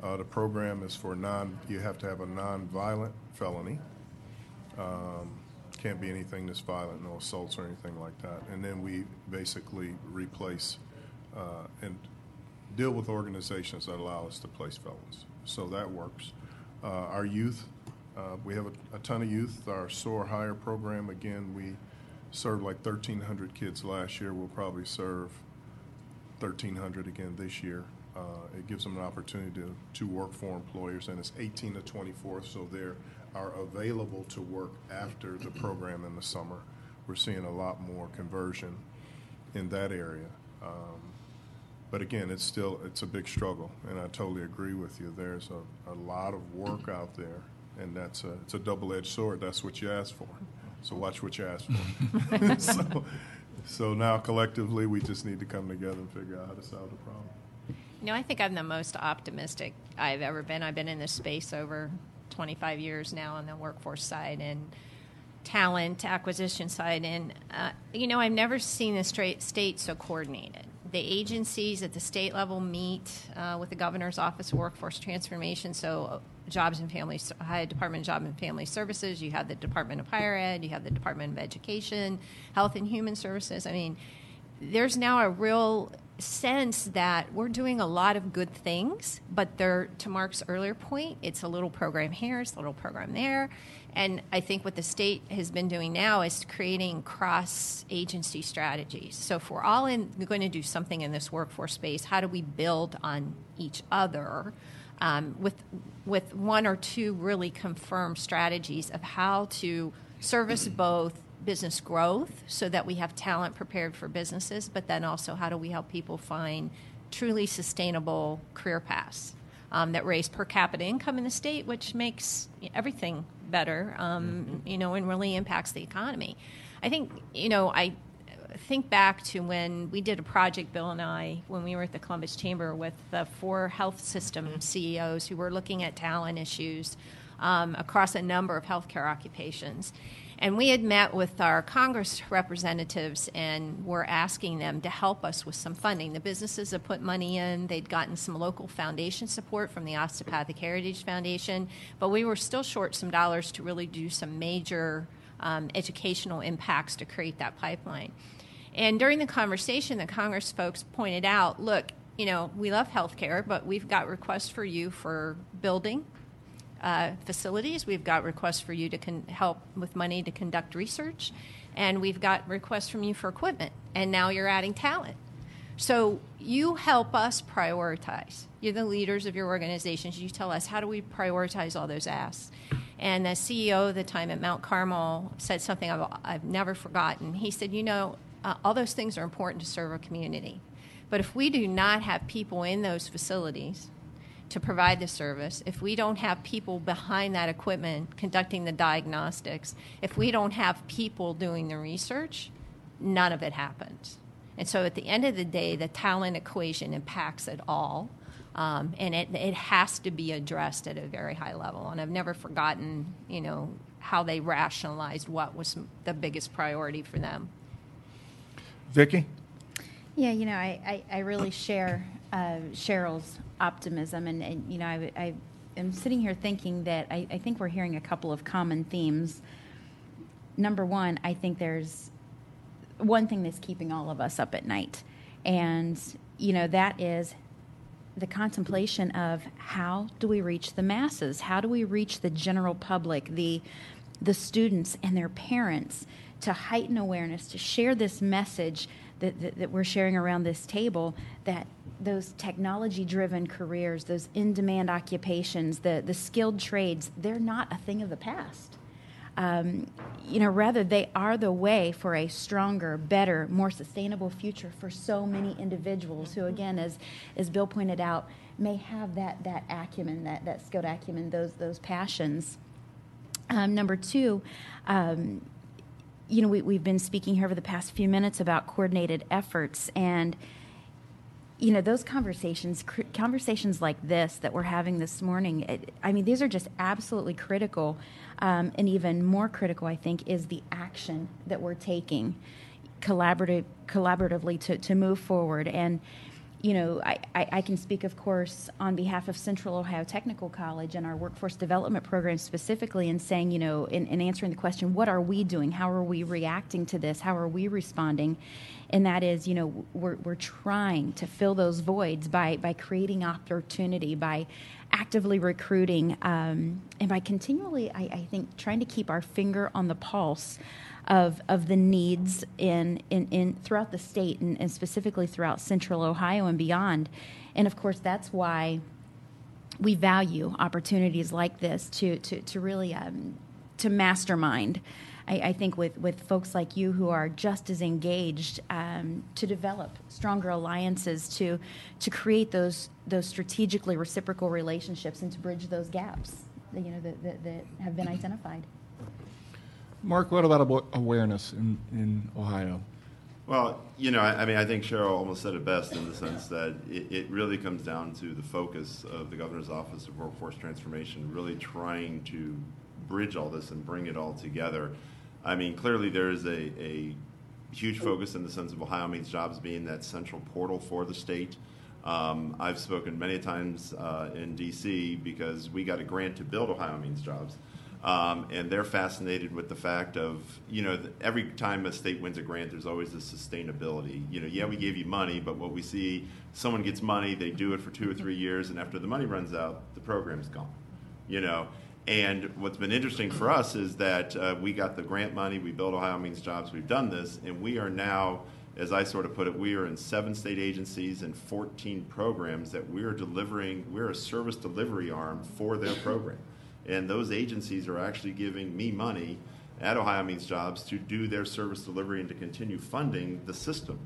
Uh, the program is for non, you have to have a non-violent felony. Um, can't be anything that's violent, no assaults or anything like that. And then we basically replace uh, and deal with organizations that allow us to place felons. So that works. Uh, our youth, uh, we have a, a, ton of youth. Our SOAR Hire program, again, we served like 1,300 kids last year. We'll probably serve 1,300 again this year. Uh, it gives them an opportunity to, to work for employers, and it's 18 to 24, so they are available to work after the program in the summer. We're seeing a lot more conversion in that area. Um, but again, it's still it's a big struggle, and I totally agree with you. There's a, a lot of work out there, and that's a it's a double-edged sword. That's what you ask for. So watch what you ask for. *laughs* *laughs* so, so now collectively, we just need to come together and figure out how to solve the problem. You know, I think I'm the most optimistic I've ever been. I've been in this space over 25 years now on the workforce side and talent acquisition side, and uh, you know, I've never seen the state so coordinated the agencies at the state level meet uh, with the governor's office of workforce transformation. So, uh, jobs and family, Ohio Department of Job and Family Services. You have the Department of Higher Ed. You have the Department of Education, Health and Human Services. I mean, there's now a real sense that we're doing a lot of good things, but there, to Mark's earlier point, it's a little program here, it's a little program there. And I think what the state has been doing now is creating cross agency strategies. So, if we're all in, going to do something in this workforce space, how do we build on each other? um, with with one or two really confirmed strategies of how to service both business growth so that we have talent prepared for businesses, but then also how do we help people find truly sustainable career paths um, that raise per capita income in the state, which makes everything better, um, you know, and really impacts the economy. I think, you know, I think back to when we did a project, Bill and I, when we were at the Columbus Chamber with the four health system CEOs who were looking at talent issues um, across a number of healthcare occupations. And we had met with our Congress representatives and were asking them to help us with some funding. The businesses had put money in, they'd gotten some local foundation support from the Osteopathic Heritage Foundation, but we were still short some dollars to really do some major um, educational impacts to create that pipeline. And during the conversation, the Congress folks pointed out look, you know, we love healthcare, but we've got requests for you for building uh, facilities. We've got requests for you to con- help with money to conduct research. And we've got requests from you for equipment. And now you're adding talent. So you help us prioritize. You're the leaders of your organizations. You tell us how do we prioritize all those asks. And the CEO at the time at Mount Carmel said something I've, I've never forgotten. He said, You know, uh, all those things are important to serve a community. But if we do not have people in those facilities to provide the service, if we don't have people behind that equipment conducting the diagnostics, if we don't have people doing the research, none of it happens. And so at the end of the day, the talent equation impacts it all. Um, and it, it has to be addressed at a very high level. And I've never forgotten, you know, how they rationalized what was the biggest priority for them. Vicki? Yeah, you know, I, I, I really share uh, Cheryl's optimism. And, and you know, I, I, am sitting here thinking that I, I think we're hearing a couple of common themes. Number one, I think there's one thing that's keeping all of us up at night. And, you know, that is the contemplation of how do we reach the masses? How do we reach the general public, the, the students and their parents to heighten awareness, to share this message that, that, that we're sharing around this table that those technology driven careers, those in demand occupations, the, the skilled trades, they're not a thing of the past. Um, you know, rather, they are the way for a stronger, better, more sustainable future for so many individuals who, again, as, as Bill pointed out, may have that, that acumen, that, that skilled acumen, those, those passions. Um, number two, um, you know, we, we've been speaking here over the past few minutes about coordinated efforts and you know those conversations cr- conversations like this that we're having this morning it, i mean these are just absolutely critical um, and even more critical i think is the action that we're taking collaborative collaboratively to, to move forward and you know, I, I, I, can speak, of course, on behalf of Central Ohio Technical College and our workforce development program specifically, in saying, you know, in, in answering the question, what are we doing? How are we reacting to this? How are we responding? And that is, you know, we're, we're trying to fill those voids by, by creating opportunity, by actively recruiting, um, and by continually, I, I think, trying to keep our finger on the pulse of, of the needs in, in, in throughout the state and, and specifically throughout central Ohio and beyond. And of course, that's why we value opportunities like this to, to, to really um, to mastermind. I, I, think with, with folks like you who are just as engaged um, to develop stronger alliances, to to create those those strategically reciprocal relationships, and to bridge those gaps, that, you know, that, that, that have been identified. Mark, what about awareness in, in Ohio? Well, you know, I, I, mean, I think Cheryl almost said it best in the sense that it, it, really comes down to the focus of the governor's office of workforce transformation, really trying to bridge all this and bring it all together. I mean, clearly there is a, a huge focus in the sense of Ohio Means Jobs being that central portal for the state. Um, I've spoken many times uh, in D.C. because we got a grant to build Ohio Means Jobs. Um, and they're fascinated with the fact of, you know, every time a state wins a grant, there's always this sustainability. You know, yeah, we gave you money, but what we see, someone gets money, they do it for two or three years, and after the money runs out, the program's gone. You know, and what's been interesting for us is that uh, we got the grant money, we built Ohio Means Jobs, we've done this, and we are now as I sort of put it, we are in seven state agencies and 14 programs that we are delivering, we're a service delivery arm for their program. And those agencies are actually giving me money at Ohio Means Jobs to do their service delivery and to continue funding the system.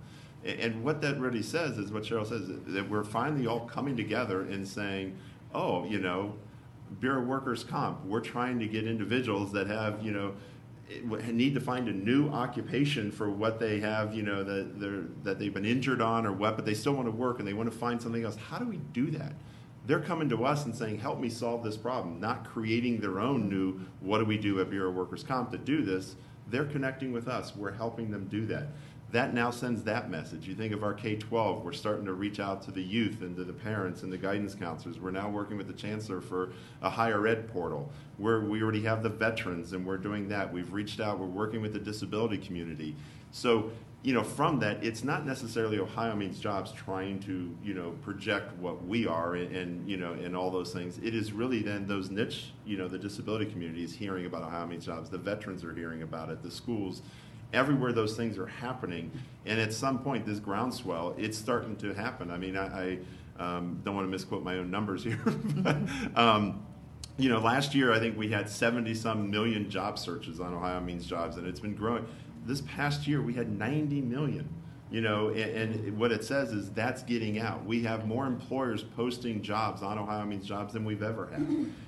And, and what that really says is what Cheryl says that we're finally all coming together and saying, oh, you know, Bureau Workers Comp, we're trying to get individuals that have, you know, need to find a new occupation for what they have, you know, that that they've been injured on or what, but they still want to work and they want to find something else. How do we do that? They're coming to us and saying, "Help me solve this problem." Not creating their own new. What do we do at Bureau Workers Comp to do this? They're connecting with us. We're helping them do that that now sends that message. You think of our K 12, we're starting to reach out to the youth and to the parents and the guidance counselors. We're now working with the chancellor for a higher ed portal where we already have the veterans and we're doing that. We've reached out, we're working with the disability community. So, you know, from that, it's not necessarily Ohio Means Jobs trying to, you know, project what we are and, and, you know, and all those things. It is really then those niche, you know, the disability community is hearing about Ohio Means Jobs. The veterans are hearing about it. The schools everywhere those things are happening. And at some point, this groundswell, it's starting to happen. I mean, I, I um, don't want to misquote my own numbers *laughs* here, but, um, you know, last year I think we had 70 some million job searches on Ohio Means Jobs, and it's been growing. This past year we had 90 million. You know, and, and what it says is that's getting out. We have more employers posting jobs on Ohio Means Jobs than we've ever had.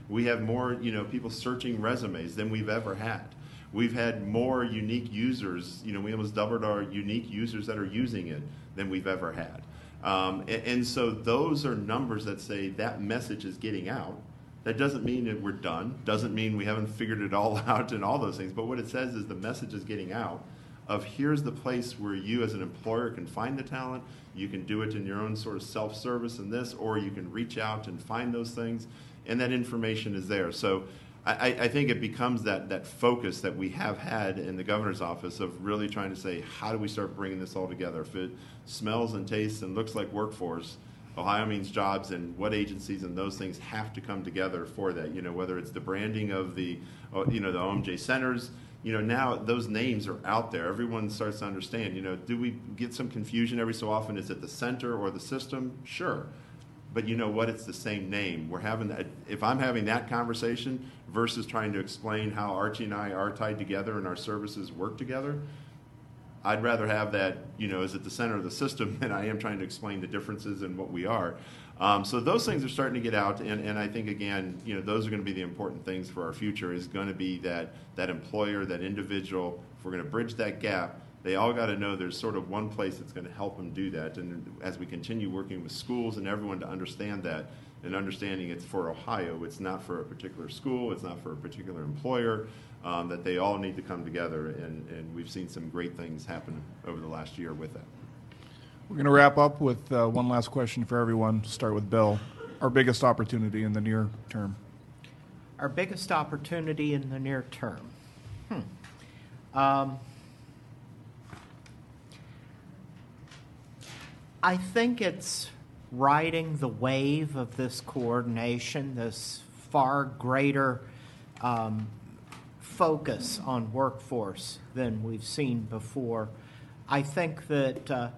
We have more, you know, people searching resumes than we've ever had. We've had more unique users. You know, we almost doubled our unique users that are using it than we've ever had. Um, and, and, so those are numbers that say that message is getting out. That doesn't mean that we're done. Doesn't mean we haven't figured it all *laughs* out and all those things. But what it says is the message is getting out of here's the place where you as an employer can find the talent. You can do it in your own sort of self-service in this, or you can reach out and find those things, and that information is there. So I, I, think it becomes that, that focus that we have had in the governor's office of really trying to say, how do we start bringing this all together? If it smells and tastes and looks like workforce, Ohio means jobs, and what agencies and those things have to come together for that. You know, whether it's the branding of the, uh, you know, the OMJ centers. You know, now those names are out there. Everyone starts to understand. You know, do we get some confusion every so often? Is it the center or the system? Sure but you know what? It's the same name. We're having that. If I'm having that conversation versus trying to explain how Archie and I are tied together and our services work together, I'd rather have that, you know, as at the center of the system *laughs* than I am trying to explain the differences in what we are. Um, so those things are starting to get out, and, and I think again, you know, those are going to be the important things for our future. Is going to be that that employer, that individual. If we're going to bridge that gap, they all got to know there's sort of one place that's going to help them do that. And as we continue working with schools and everyone to understand that, and understanding it's for Ohio, it's not for a particular school, it's not for a particular employer, um, that they all need to come together. And, and we've seen some great things happen over the last year with that. We're going to wrap up with uh, one last question for everyone. Start with Bill. Our biggest opportunity in the near term. Our biggest opportunity in the near term. Hmm. Um, I think it's riding the wave of this coordination, this far greater um, focus on workforce than we've seen before. I think that uh,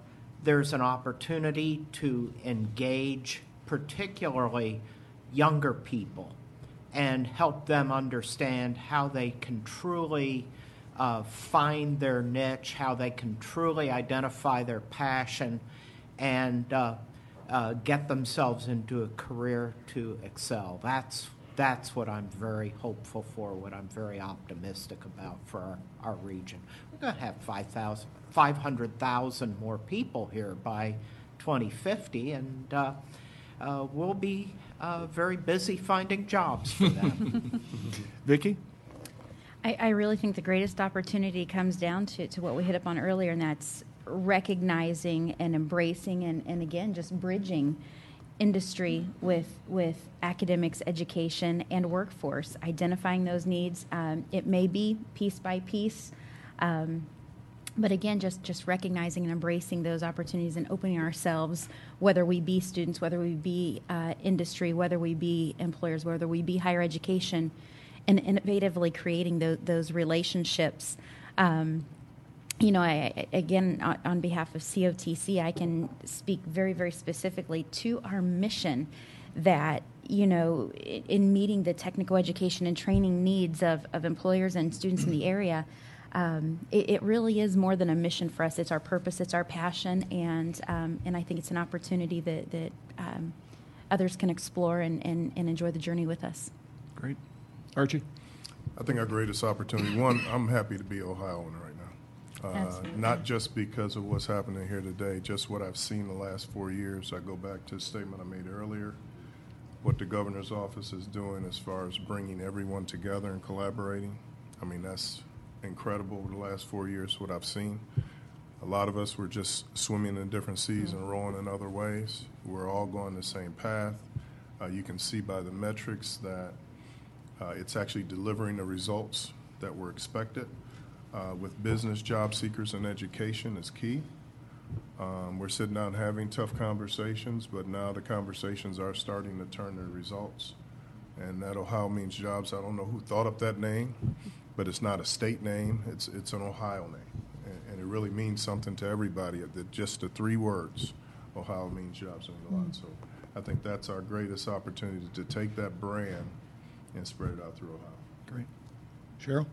there's an opportunity to engage, particularly younger people, and help them understand how they can truly uh, find their niche, how they can truly identify their passion and uh, uh, get themselves into a career to excel. That's that's what I'm very hopeful for, what I'm very optimistic about for our, our region. We're going to have 500,000 more people here by 2050, and uh, uh, we'll be uh, very busy finding jobs for them. *laughs* Vicki? I, I, really think the greatest opportunity comes down to, to what we hit up on earlier, and that's recognizing and embracing and, and again just bridging industry with with academics education and workforce identifying those needs. Um, it may be piece by piece um, but again just just recognizing and embracing those opportunities and opening ourselves whether we be students whether we be uh, industry whether we be employers whether we be higher education and innovatively creating those, those relationships um, you know, I, I- again, on, on behalf of COTC, I can speak very, very specifically to our mission that, you know, in meeting the technical education and training needs of, of employers and students in the area, um, it, it really is more than a mission for us. It's our purpose, it's our passion, and, um, and I think it's an opportunity that, that um, others can explore and, and, and enjoy the journey with us. Great. Archie? I think our greatest opportunity, one, I'm happy to be Ohioan right now. Uh. Not just because of what's happening here today, just what I've seen the last four years. I go back to a statement I made earlier, what the governor's office is doing as far as bringing everyone together and collaborating. I mean, that's incredible over the last four years, what I've seen. A lot of us were just swimming in different seas and rowing in other ways. We're all going the same path. Uh, you can see by the metrics that uh, It's actually delivering the results that were expected. Uh, With business, job seekers, and education is key. Um, We're sitting down having tough conversations, but now the conversations are starting to turn to results. And that Ohio Means Jobs, I don't know who thought up that name, but it's not a state name, it's, it's an Ohio name. And- And it really means something to everybody, that just the three words, Ohio Means Jobs mean a lot. So I think that's our greatest opportunity to take that brand and spread it out through Ohio. Great. Cheryl?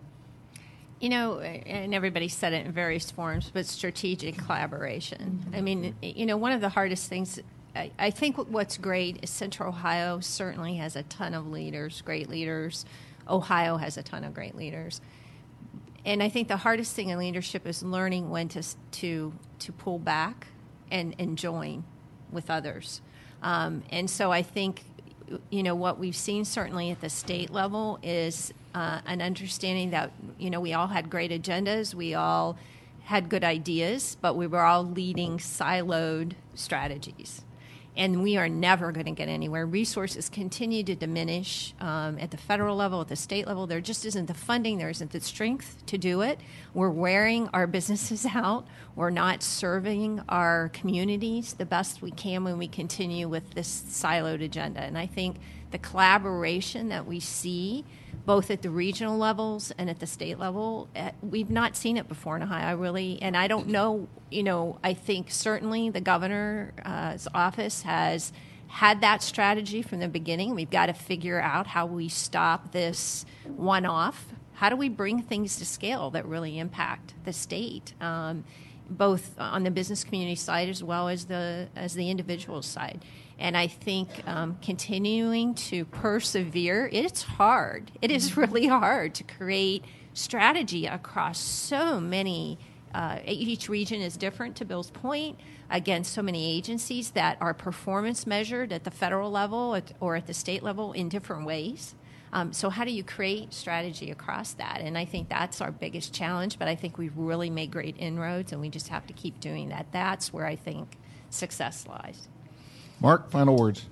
You know, and everybody said it in various forms, but strategic collaboration. I mean, you know, one of the hardest things, I, I think what's great is Central Ohio certainly has a ton of leaders, great leaders. Ohio has a ton of great leaders. And I think the hardest thing in leadership is learning when to, to, to pull back and, and join with others. Um, and so I think, you know, what we've seen certainly at the state level is uh, an understanding that, you know, we all had great agendas, we all had good ideas, but we were all leading siloed strategies. And we are never going to get anywhere. Resources continue to diminish um, at the federal level, at the state level. There just isn't the funding, there isn't the strength to do it. We're wearing our *laughs* businesses out. We're not serving our communities the best we can when we continue with this siloed agenda. And I think the collaboration that we see both at the regional levels and at the state level. Uh, we've not seen it before in Ohio, really, and I don't know. You know, I think certainly the governor's office has had that strategy from the beginning. We've got to figure out how we stop this one-off. How do we bring things to scale that really impact the state? Um, both on the business community side as well as the as the individual side. And I think um, continuing to persevere, it's hard. It is really hard to create strategy across so many. Uh, each region is different. To Bill's point, against so many agencies that are performance measured at the federal level or at the state level in different ways. Um, so how do you create strategy across that? And I think that's our biggest challenge. But I think we've really made great inroads, and we just have to keep doing that. That's where I think success lies. Mark, final words.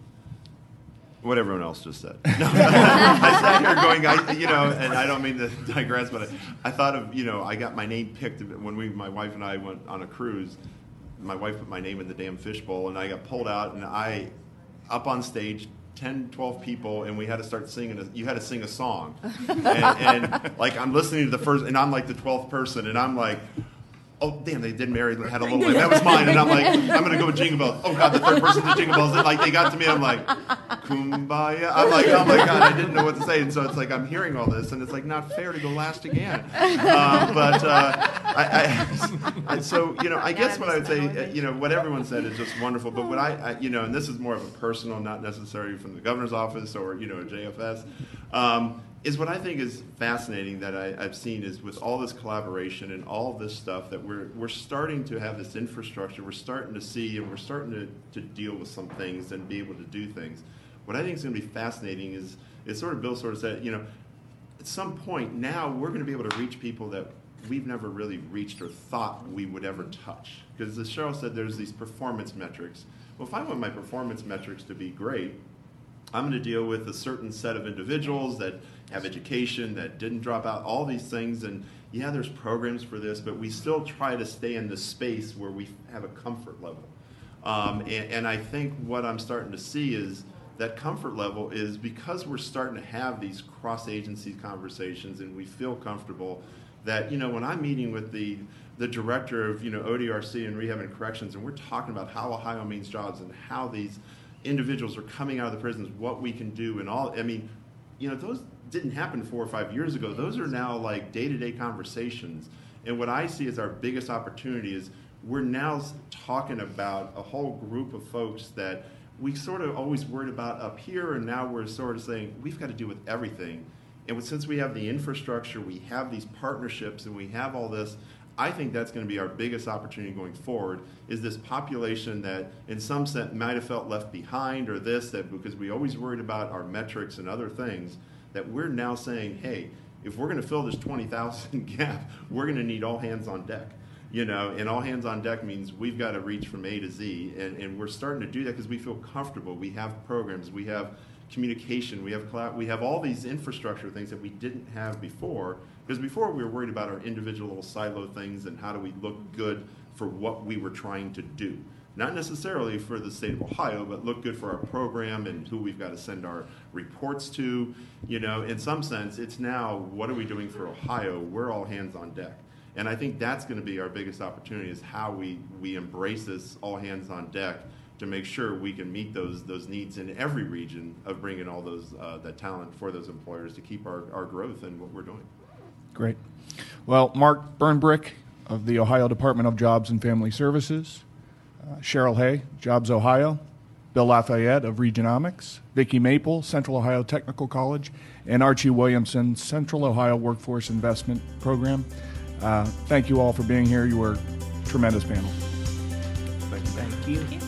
what everyone else just said. *laughs* No. I sat here going, I, you know, and I don't mean to digress, but I, I thought of, you know, I got my name picked when we, my wife and I went on a cruise. My wife put my name in the damn fishbowl, and I got pulled out, and I, up on stage, 10, 12 people, and we had to start singing. A, you had to sing a song, *laughs* and, and like I'm listening to the first, and I'm like the 12th person, and I'm like. Oh damn! They did Mary. Had a *laughs* little. Bit. That was mine, and I'm like, I'm gonna go with Jingle Bells. Oh god, the third person did Jingle Bells. And like they got to me, I'm like, Kumbaya. I'm like, oh my god, I didn't know what to say, and so it's like I'm hearing all this, and it's like not fair to go last again. Um, but uh, I, I, I, so you know, I guess what I would say, uh, you know, what everyone said is just wonderful. But what I, I, you know, and this is more of a personal, not necessarily from the governor's office or you know JFS. Um, is what I think is fascinating that I, I've seen is with all this collaboration and all this stuff that we're we're starting to have this infrastructure. We're starting to see and we're starting to, to deal with some things and be able to do things. What I think is going to be fascinating is is sort of Bill sort of said, you know, at some point now we're going to be able to reach people that we've never really reached or thought we would ever touch. Because as Cheryl said, there's these performance metrics. Well, if I want my performance metrics to be great, I'm going to deal with a certain set of individuals that have education, that didn't drop out, all these things. And yeah, there's programs for this, but we still try to stay in the space where we have a comfort level. Um, and, and I think what I'm starting to see is that comfort level is because we're starting to have these cross agency conversations and we feel comfortable. that, you know, when I'm meeting with the, the director of, you know, ODRC and Rehab and Corrections, and we're talking about how Ohio means jobs and how these individuals are coming out of the prisons, what we can do and all, I mean, you know, those didn't happen four or five years ago. Those are now like day-to-day conversations. And what I see as our biggest opportunity is we're now talking about a whole group of folks that we sort of always worried about up here, and now we're sort of saying we've got to do with everything. And since we have the infrastructure, we have these partnerships, and we have all this, I think that's going to be our biggest opportunity going forward. Is this population that, in some sense, might have felt left behind, or this that because we always worried about our metrics and other things, that we're now saying, hey, if we're going to fill this twenty thousand *laughs* gap, we're going to need all hands on deck you know, and all hands on deck means we've got to reach from A to Z, and, and we're starting to do that because we feel comfortable. We have programs, we have communication, we have cloud, we have all these infrastructure things that we didn't have before. Because before we were worried about our individual little silo things and how do we look good for what we were trying to do. Not necessarily for the state of Ohio, but look good for our program and who we've got to send our reports to. You know, in some sense, it's now what are we doing for Ohio? We're all hands on deck. And I think that's going to be our biggest opportunity is how we, we embrace this all hands on deck to make sure we can meet those those needs in every region of bringing all those uh, that talent for those employers to keep our, our growth and what we're doing. Great. Well, Mark Birnbrich of the Ohio Department of Jobs and Family Services, Cheryl Hay, JobsOhio, Bill LaFayette of Regionomics, Vicki Maple, Central Ohio Technical College, and Archie Williamson, Central Ohio Workforce Investment Program. Uh, thank you all for being here. You were a tremendous panel. Thank you. Thank you.